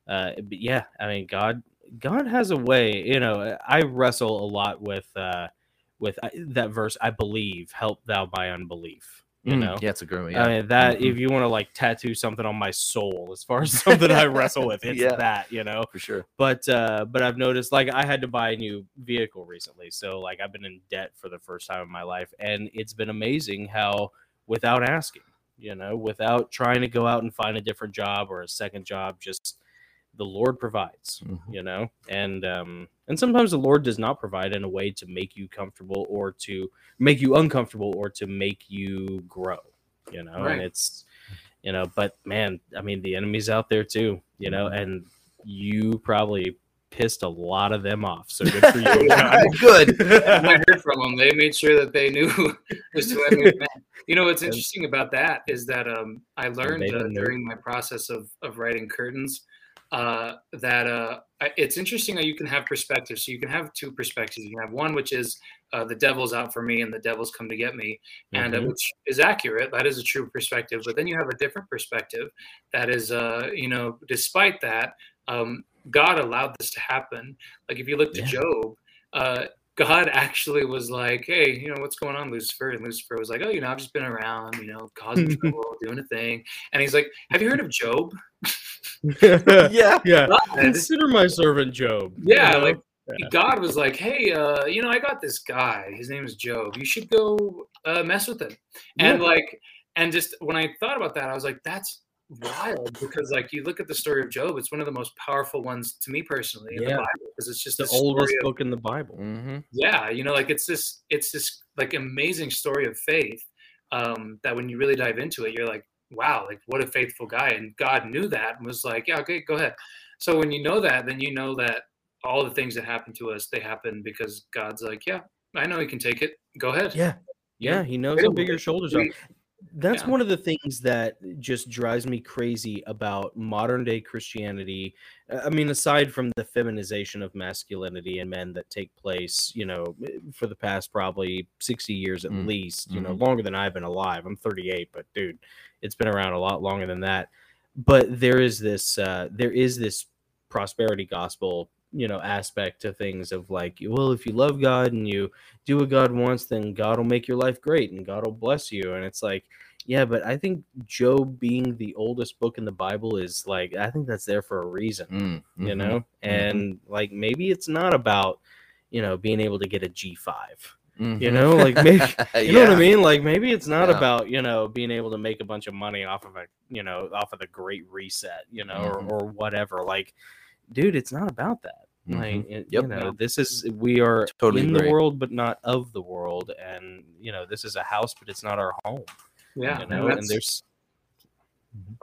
uh but yeah, I mean God God has a way, you know, I wrestle a lot with uh with uh, that verse I believe, help thou my unbelief. You Mm, know, yeah, it's a good one. I Yeah. mean that Mhm. if you want to like tattoo something on my soul as far as <laughs> something I wrestle with, it's Yeah. that, you know. for sure. But uh but I've noticed like I had to buy a new vehicle recently. So like I've been in debt for the first time in my life and it's been amazing how without asking, you know, without trying to go out and find a different job or a second job, just the Lord provides, Mhm. you know. And um and sometimes the Lord does not provide in a way to make you comfortable or to make you uncomfortable or to make you grow, you know. Right. And it's you know, but man, I mean the enemy's out there too, you know, and you probably pissed a lot of them off. So good for <laughs> you. Good. <laughs> I heard from them. They made sure that they knew <laughs> just who I moved. You know what's interesting about that is that um, I learned uh, during my process of of writing curtains uh, that uh, I- it's interesting how you can have perspectives. So you can have two perspectives. You can have one which is uh, the devil's out for me and the devil's come to get me, and uh, Mhm. which is accurate. That is a true perspective. But then you have a different perspective that is, uh, you know, despite that, um, God allowed this to happen. Like if you look to Yeah. Job, uh, God actually was like, "Hey, you know what's going on, Lucifer?" And Lucifer was like, "Oh, you know, I've just been around, you know, causing <laughs> trouble, doing a thing." And he's like, "Have you heard of Job?" <laughs> yeah. yeah. <laughs> God, Consider my servant Job. you yeah, know? like Yeah. God was like, "Hey, uh, you know, I got this guy. His name is Job. You should go uh, mess with him." And Yeah. like, and just when I thought about that, I was like, "That's wild," <laughs> because like you look at the story of Job, it's one of the most powerful ones to me personally in the Bible because it's just the oldest of- book in the Bible. Mm-hmm. yeah you know like it's this it's this like amazing story of faith um that when you really dive into it you're like wow like what a faithful guy and god knew that and was like yeah okay go ahead so when you know that then you know that all the things that happen to us they happen because god's like yeah i know he can take it go ahead Yeah. Yeah, he knows how big your shoulders are. That's Yeah. one of the things that just drives me crazy about modern day Christianity. I mean, aside from the feminization of masculinity and men that take place, you know, eh, for the past probably 60 years at Mm. least, you know, Mhm. longer than I've been alive. I'm 38, but dude, it's been around a lot longer than that. But there is this, uh, there is this prosperity gospel, you know, aspect to things of like, well, if you love God and you do what God wants, then God will make your life great and God will bless you. And it's like, yeah, but I think Job being the oldest book in the Bible is like, I think that's there for a reason, Mm, you mhm. know? And like, maybe it's not about, you know, being able to get a G5, you Mhm. know? Like, maybe, <laughs> <laughs> you know what I mean? Like, maybe it's not Yeah. about, you know, being able to make a bunch of money off of a, you know, off of the great reset, you know, Mhm. or, or whatever. Like, dude, it's not about that. Like, Mhm. it- Yep. you know, this is, we are Totally in agree. the world, but not of the world. And, you know, this is a house, but it's not our home Yeah, you and know and, that's- there's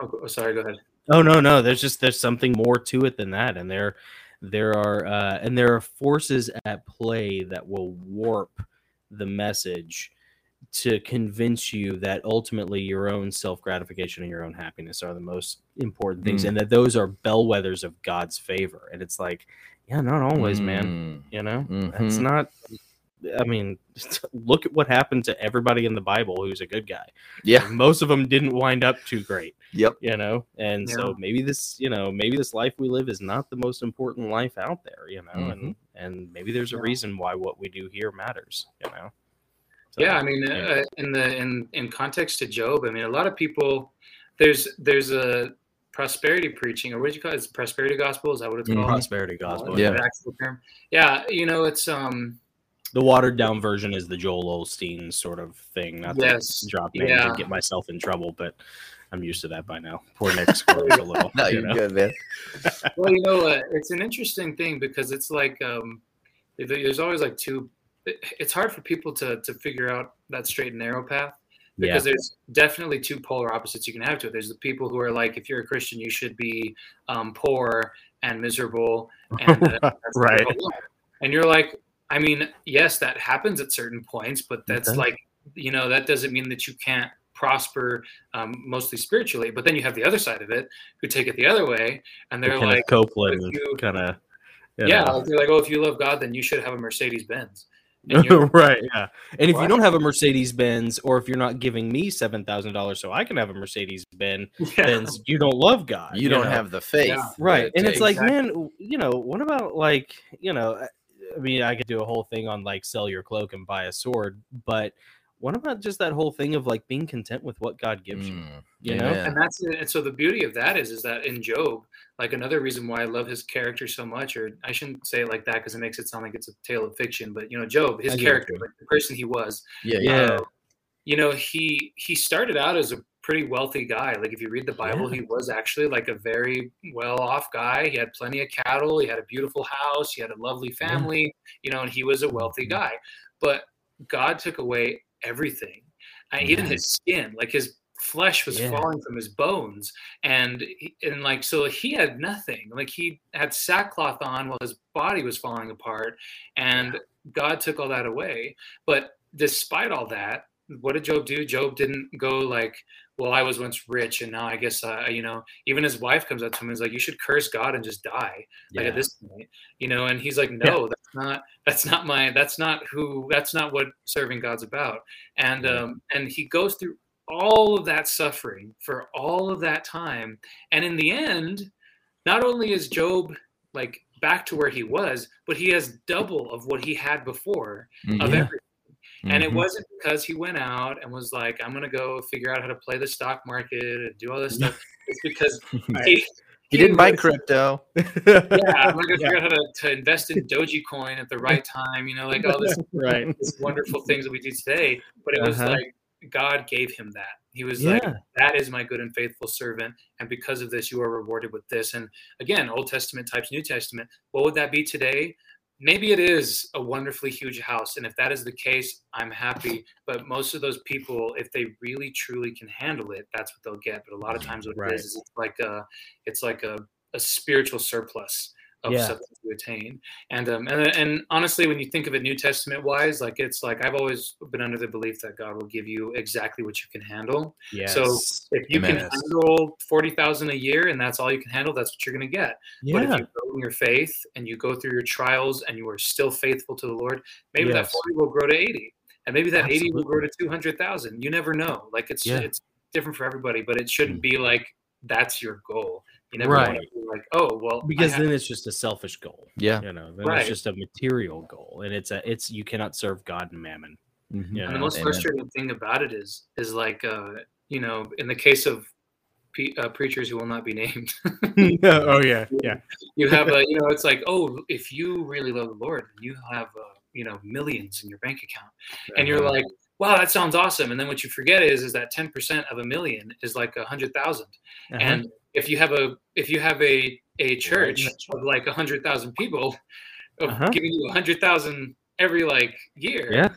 oh, oh, sorry, go ahead. oh no no there's just there's something more to it than that and there there are uh and there are forces at play that will warp the message to convince you that ultimately your own self-gratification and your own happiness are the most important things Mm. and that those are bellwethers of god's favor and it's like yeah not always man Mm, you know it's mhm. not i mean <laughs> look at what happened to everybody in the bible who's a good guy Yeah. most of them didn't wind up too great Yep. you know and so maybe this you know maybe this life we live is not the most important life out there you know and and maybe there's a Yeah. reason why what we do here matters you know So, yeah i mean yeah. uh, in the in in context to job i mean a lot of people there's there's a prosperity preaching or what do you call it it's prosperity gospel is that what it's Mhm. called prosperity gospel Is Yeah. actual term? yeah you know it's um the watered down version is the joel osteen sort of thing not Yes. to drop names Yeah. and get myself in trouble but i'm used to that by now poor nick squirms a little <laughs> No, you you're know? good, man. well you know uh, it's an interesting thing because it's like um there's always like two it- it's hard for people to to figure out that straight and narrow path yeah because there's definitely two polar opposites you can have to it. There's the people who are like, if you're a Christian, you should be um, poor and miserable, and uh, <laughs> Right. And you're like, I mean, yes, that happens at certain points, but that's does. like, you know, that doesn't mean that you can't prosper um, mostly spiritually. But then you have the other side of it who take it the other way, and they're like, copeland you- kind of yeah, like, they're like, oh, if you love God, then you should have a Mercedes Benz. And you're- <laughs> right yeah and if you don't have a mercedes benz or if you're not giving me $7000 so i can have a mercedes benz <laughs> Yeah. benz you don't love god You don't know? have the faith. Yeah. right that and it it's takes. like man you know what about like you know I- i mean i could do a whole thing on like sell your cloak and buy a sword but what about just that whole thing of like being content with what god gives you Mm, you know? amen. and that's it. And so the beauty of that is, is that in Job, like another reason why I love his character so much, or I shouldn't say it like that because it makes it sound like it's a tale of fiction. But you know, Job, his I character, like the person he was, yeah, yeah uh, you know, he he started out as a pretty wealthy guy. Like if you read the Bible, he was actually like a very well off guy. He had plenty of cattle. He had a beautiful house. He had a lovely Yeah. family. You know, and he was a wealthy Mhm. guy. But God took away everything, uh, even his skin. Like his flesh was Yeah. falling from his bones, and and like so he had nothing. Like he had sackcloth on while his body was falling apart, and God took all that away. But despite all that, what did Job do? Job didn't go like, "Well, I was once rich, and now I guess uh, you know." Even his wife comes up to him and is like, "You should curse God and just die." Like at this point, you know, and he's like, "No, that's not. That's not my. That's not who. That's not what serving God's about." And Yeah. um, and he goes through all of that suffering for all of that time, and in the end, not only is Job like back to where he was, but he has double of what he had before of Mhm, everything. And it mhm. wasn't because he went out and was like, I'm gonna go figure out how to play the stock market and do all this stuff. <laughs> It's because <laughs> he, He didn't buy crypto. Yeah, I'm gonna <laughs> Yeah. figure out how to, to invest in Dogecoin at the right time, you know, like all this right this wonderful things that we do today. But it was Uh-huh. like God gave him that. He was yeah like, That is my good and faithful servant, and because of this, you are rewarded with this. And again, Old Testament types New Testament. What would that be today? Maybe it is a wonderfully huge house, and if that is the case, I'm happy. But most of those people, if they really truly can handle it, that's what they'll get. But a lot of mm-hmm. times, what Right. it is is it's like a, it's like a, a spiritual surplus of Yeah. something to attain. And um and, and honestly, when you think of it New Testament wise, like it's like I've always been under the belief that God will give you exactly what you can handle. Yes. So if you can Amen. handle forty thousand a year and that's all you can handle, that's what you're going to get. Yeah. But if you grow in your faith and you go through your trials and you are still faithful to the Lord, maybe that 40 will grow to 80. And maybe that 80 will grow Absolutely. to 200,000. You never know. Like it's Yeah. it's different for everybody, but it shouldn't be like that's your goal. You never Right. Want to be like, oh, well, because then it's just a selfish goal. Yeah. You know, then Right. it's just a material goal, and it's a it's you cannot serve God and mammon. Mhm. Yeah. and the most Amen. frustrating thing about it is is like uh, you know, in the case of pe- uh, preachers who will not be named, <laughs> oh yeah, <laughs> yeah, you have a <laughs> you know it's like oh if you really love the lord you have uh, you know millions in your bank account and you're Uh-huh. like wow that sounds awesome and then what you forget is is that 10% of a million is like a hundred thousand Uh-huh. and if you have a if you have a a church of like a hundred thousand people Uh-huh. giving you a hundred thousand every like year yeah,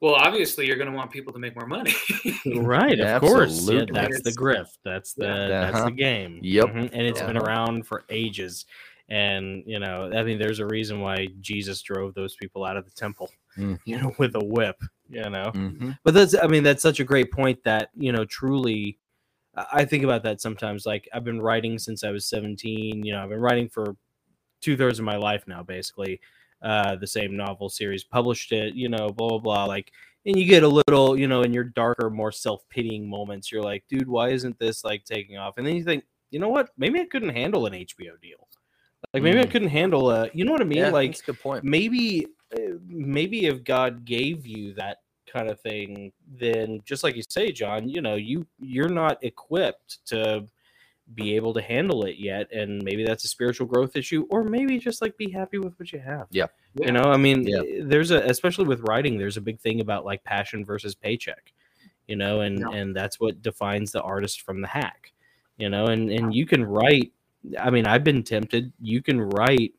well obviously you're going to want people to make more money <laughs> right. Of course, yeah, that's the grift. That's the that's Uh-huh. the game. Yep. Mhm, And it's been Uh-huh. around for ages. And you know, I mean, there's a reason why Jesus drove those people out of the temple, Mm. <laughs> you know, with a whip. You know, Mhm. but that's i mean that's such a great point that you know truly I- i think about that sometimes like i've been writing since i was 17 you know i've been writing for two-thirds of my life now basically uh the same novel series published it you know blah blah blah like and you get a little you know in your darker more self-pitying moments you're like dude why isn't this like taking off and then you think you know what maybe i couldn't handle an hbo deal like maybe i Mm. couldn't handle a you know what i mean Yeah, like that's a good point. maybe uh, maybe if god gave you that kind of thing then just like you say john you know you you're not equipped to be able to handle it yet and maybe that's a spiritual growth issue or maybe just like be happy with what you have Yeah. you know i mean Yeah. eh, there's a especially with writing there's a big thing about like passion versus paycheck you know and Yeah. and that's what defines the artist from the hack you know and and you can write i mean i've been tempted you can write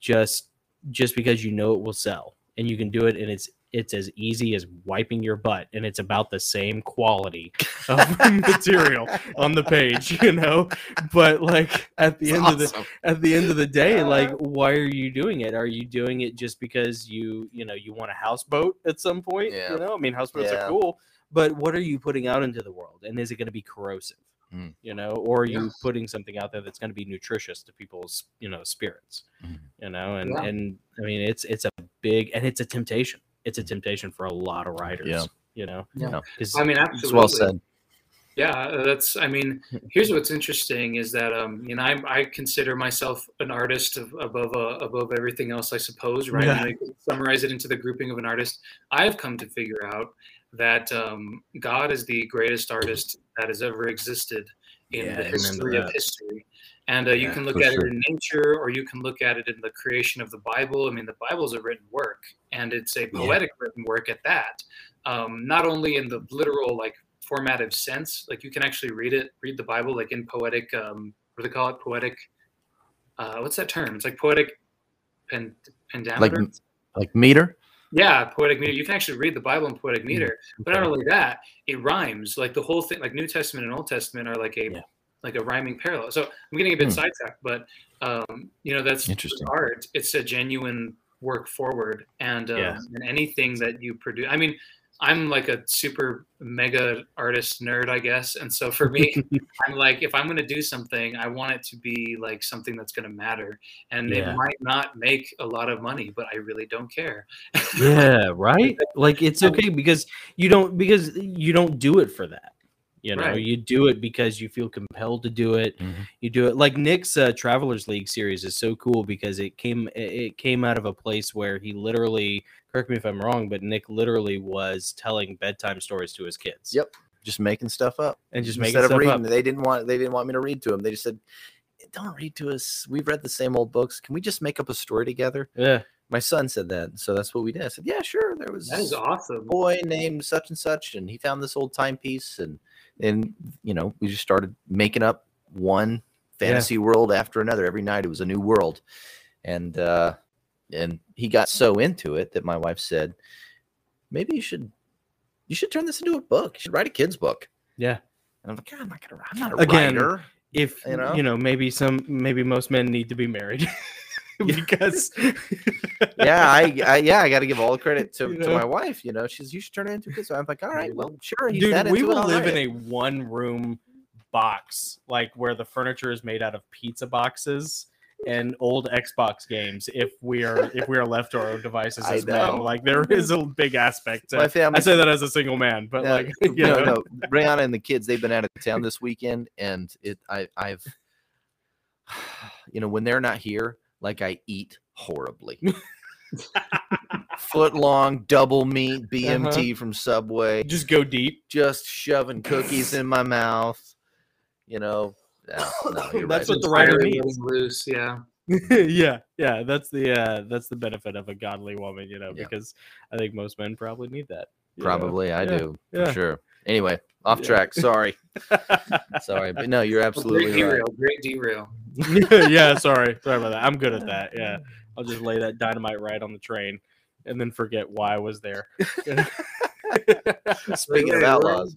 just just because you know it will sell and you can do it and it's it's as easy as wiping your butt and it's about the same quality <laughs> of <laughs> material on the page you know but like at the end of the at the end of the day like why are you doing it are you doing it just because you you know you want a houseboat at some point Yeah. you know i mean houseboats Yeah. are cool but what are you putting out into the world and is it going to be corrosive Mm. you know or are you Yeah. putting something out there that's going to be nutritious to people's you know spirits Mhm. you know and Yeah. and i mean it's it's a big and it's a temptation it's a temptation for a lot of writers Yeah. you know Yeah. 'Cause- i mean It's absolutely well said. Yeah, uh, that's. I mean, <laughs> here's what's interesting is that um, you know, I, I consider myself an artist of, above uh, above everything else, I suppose. Right? Yeah. And I could summarize it into the grouping of an artist. I've come to figure out that um, God is the greatest artist that has ever existed in Yeah, the history of history. And uh, you Yeah, can look at sure. it in nature, or you can look at it in the creation of the Bible. I mean, the Bible is a written work, and it's a poetic written work at that. Um, not only in the literal like formative sense, like you can actually read it, read the Bible like in poetic. Um, what do they call it? Poetic. Uh, what's that term? It's like poetic pen, pentameter. Like like meter. Yeah, poetic meter. You can actually read the Bible in poetic meter, but not only that, it rhymes. Like the whole thing, like New Testament and Old Testament are like a Yeah. like a rhyming parallel. So I'm getting a bit Hmm. sidetracked, but um, you know that's Interesting. art. It's a genuine work forward, and um, Yeah. and anything that you produce. I mean, I'm like a super mega artist nerd, I guess, and so for me, <laughs> I'm like, if I'm going to do something, I want it to be like something that's going to matter, and Yeah. it might not make a lot of money, but I really don't care. <laughs> yeah right? <laughs> Like it's okay because you don't because you don't do it for that you know Right. you do it because you feel compelled to do it Mhm. you do it like nick's uh, travelers league series is so cool because it came it it came out of a place where he literally correct me if i'm wrong but nick literally was telling bedtime stories to his kids Yep. Just making stuff up. and just making Instead of reading, up they didn't want they didn't want me to read to them. They just said, "Don't read to us. We've read the same old books. Can we just make up a story together?" yeah My son said that, so that's what we did. I said, "Yeah, sure." There was That is awesome. boy named such and such, and he found this old timepiece, and and you know we just started making up one fantasy world after another. Every night it was a new world, and uh, and he got so into it that my wife said, maybe you should you should turn this into a book. You should write a kid's book. yeah And I'm like, God, I'm not gonna. I'm not a Again, writer. if You know? you know maybe some maybe most men need to be married <laughs> <laughs> because yeah, I, I yeah, I got to give all the credit to, <laughs> You to my wife. You know, she's you should turn it into this. I'm like, all right, well, sure. Dude we will live right. in a one room box like where the furniture is made out of pizza boxes and old xbox games if we are if we are left to our own devices <laughs> as men know. like there is a big aspect to my family. i say that as a single man but like you no, know, no, Brianna and the kids they've been out of town this weekend, and it I I've <sighs> you know when they're not here, like I eat horribly. <laughs> Foot long double meat BMT Uh-huh. from Subway, just go deep just shoving cookies in my mouth. You know, <coughs> no, no, That's right. what the writer means. loose. Yeah. <laughs> yeah yeah that's the uh that's the benefit of a godly woman you know Yeah. because i think most men probably need that you know? Probably, I Yeah, do for yeah. sure. Anyway, off Yeah. track. Sorry, <laughs> sorry, but no, you're Well, absolutely great right. derail. Great derail. <laughs> yeah, sorry. Sorry about that. I'm good at that. Yeah. I'll just lay that dynamite right on the train and then forget why I was there. <laughs> Speaking of outlaws,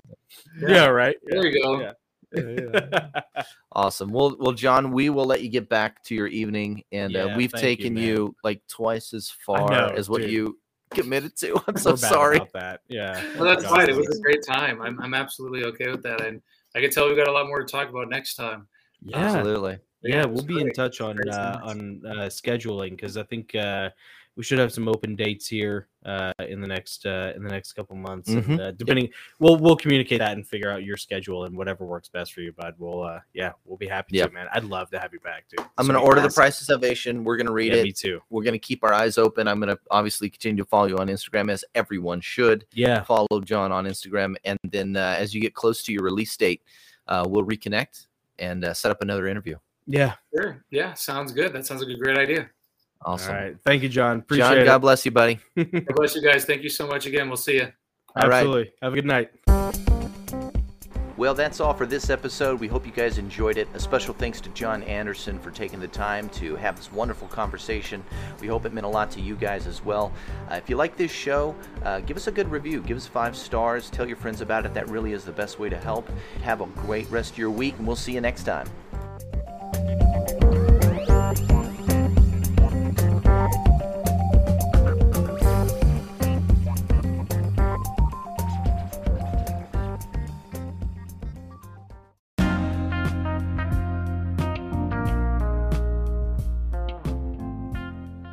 yeah, right. There you go. Yeah. Yeah. <laughs> awesome. Well, well, John, we will let you get back to your evening, and uh, we've thank you, taken you, like twice as far know, as what dude. you committed to. I'm so We're bad sorry. about that. Yeah. Well, that's God, fine. It was a great time. I'm, I'm absolutely okay with that. And I can tell we've got a lot more to talk about next time. Yeah. Absolutely. Yeah, Yeah, we'll be in touch on uh, on uh, scheduling because I think uh, we should have some open dates here uh, in the next uh, in the next couple months. Mhm. And, uh, depending, we'll we'll communicate that and figure out your schedule and whatever works best for you, bud. We'll uh, yeah, we'll be happy to, man. I'd love to have you back, dude. I'm to order the. Price of Salvation. We're going to read Yeah, it. me too. We're going to keep our eyes open. I'm going to obviously continue to follow you on Instagram, as everyone should. Yeah, Follow John on Instagram, and then uh, as you get close to your release date, uh, we'll reconnect and uh, set up another interview. Yeah. Sure. Yeah. Sounds good. That sounds like a great idea. Awesome. All right. Thank you, John. Appreciate John, it. God bless you, buddy. <laughs> God bless you guys. Thank you so much again. We'll see you. All right. Absolutely. Have a good night. Well, that's all for this episode. We hope you guys enjoyed it. A special thanks to John Anderson for taking the time to have this wonderful conversation. We hope it meant a lot to you guys as well. Uh, if you like this show, uh, give us a good review. Give us five stars. Tell your friends about it. That really is the best way to help. Have a great rest of your week, and we'll see you next time.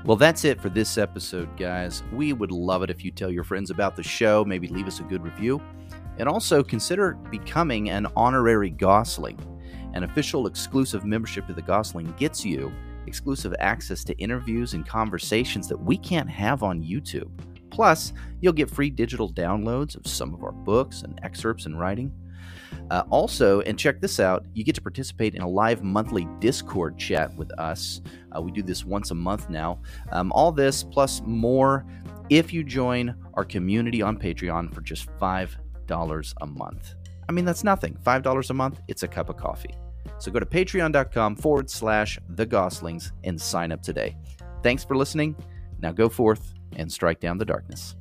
Well, that's it for this episode, guys. We would love it if you tell your friends about the show, maybe leave us a good review, and also consider becoming an honorary Gossling. An official exclusive membership to the Gossling gets you exclusive access to interviews and conversations that we can't have on YouTube. Plus, you'll get free digital downloads of some of our books and excerpts and writing. Uh, also, and check this out, you get to participate in a live monthly Discord chat with us. Uh, we do this once a month now. Um, all this plus more if you join our community on Patreon for just $5 a month. I mean, that's nothing. $5 a month, it's a cup of coffee. So go to patreon.com forward slash the Gosslings and sign up today. Thanks for listening. Now go forth and strike down the darkness.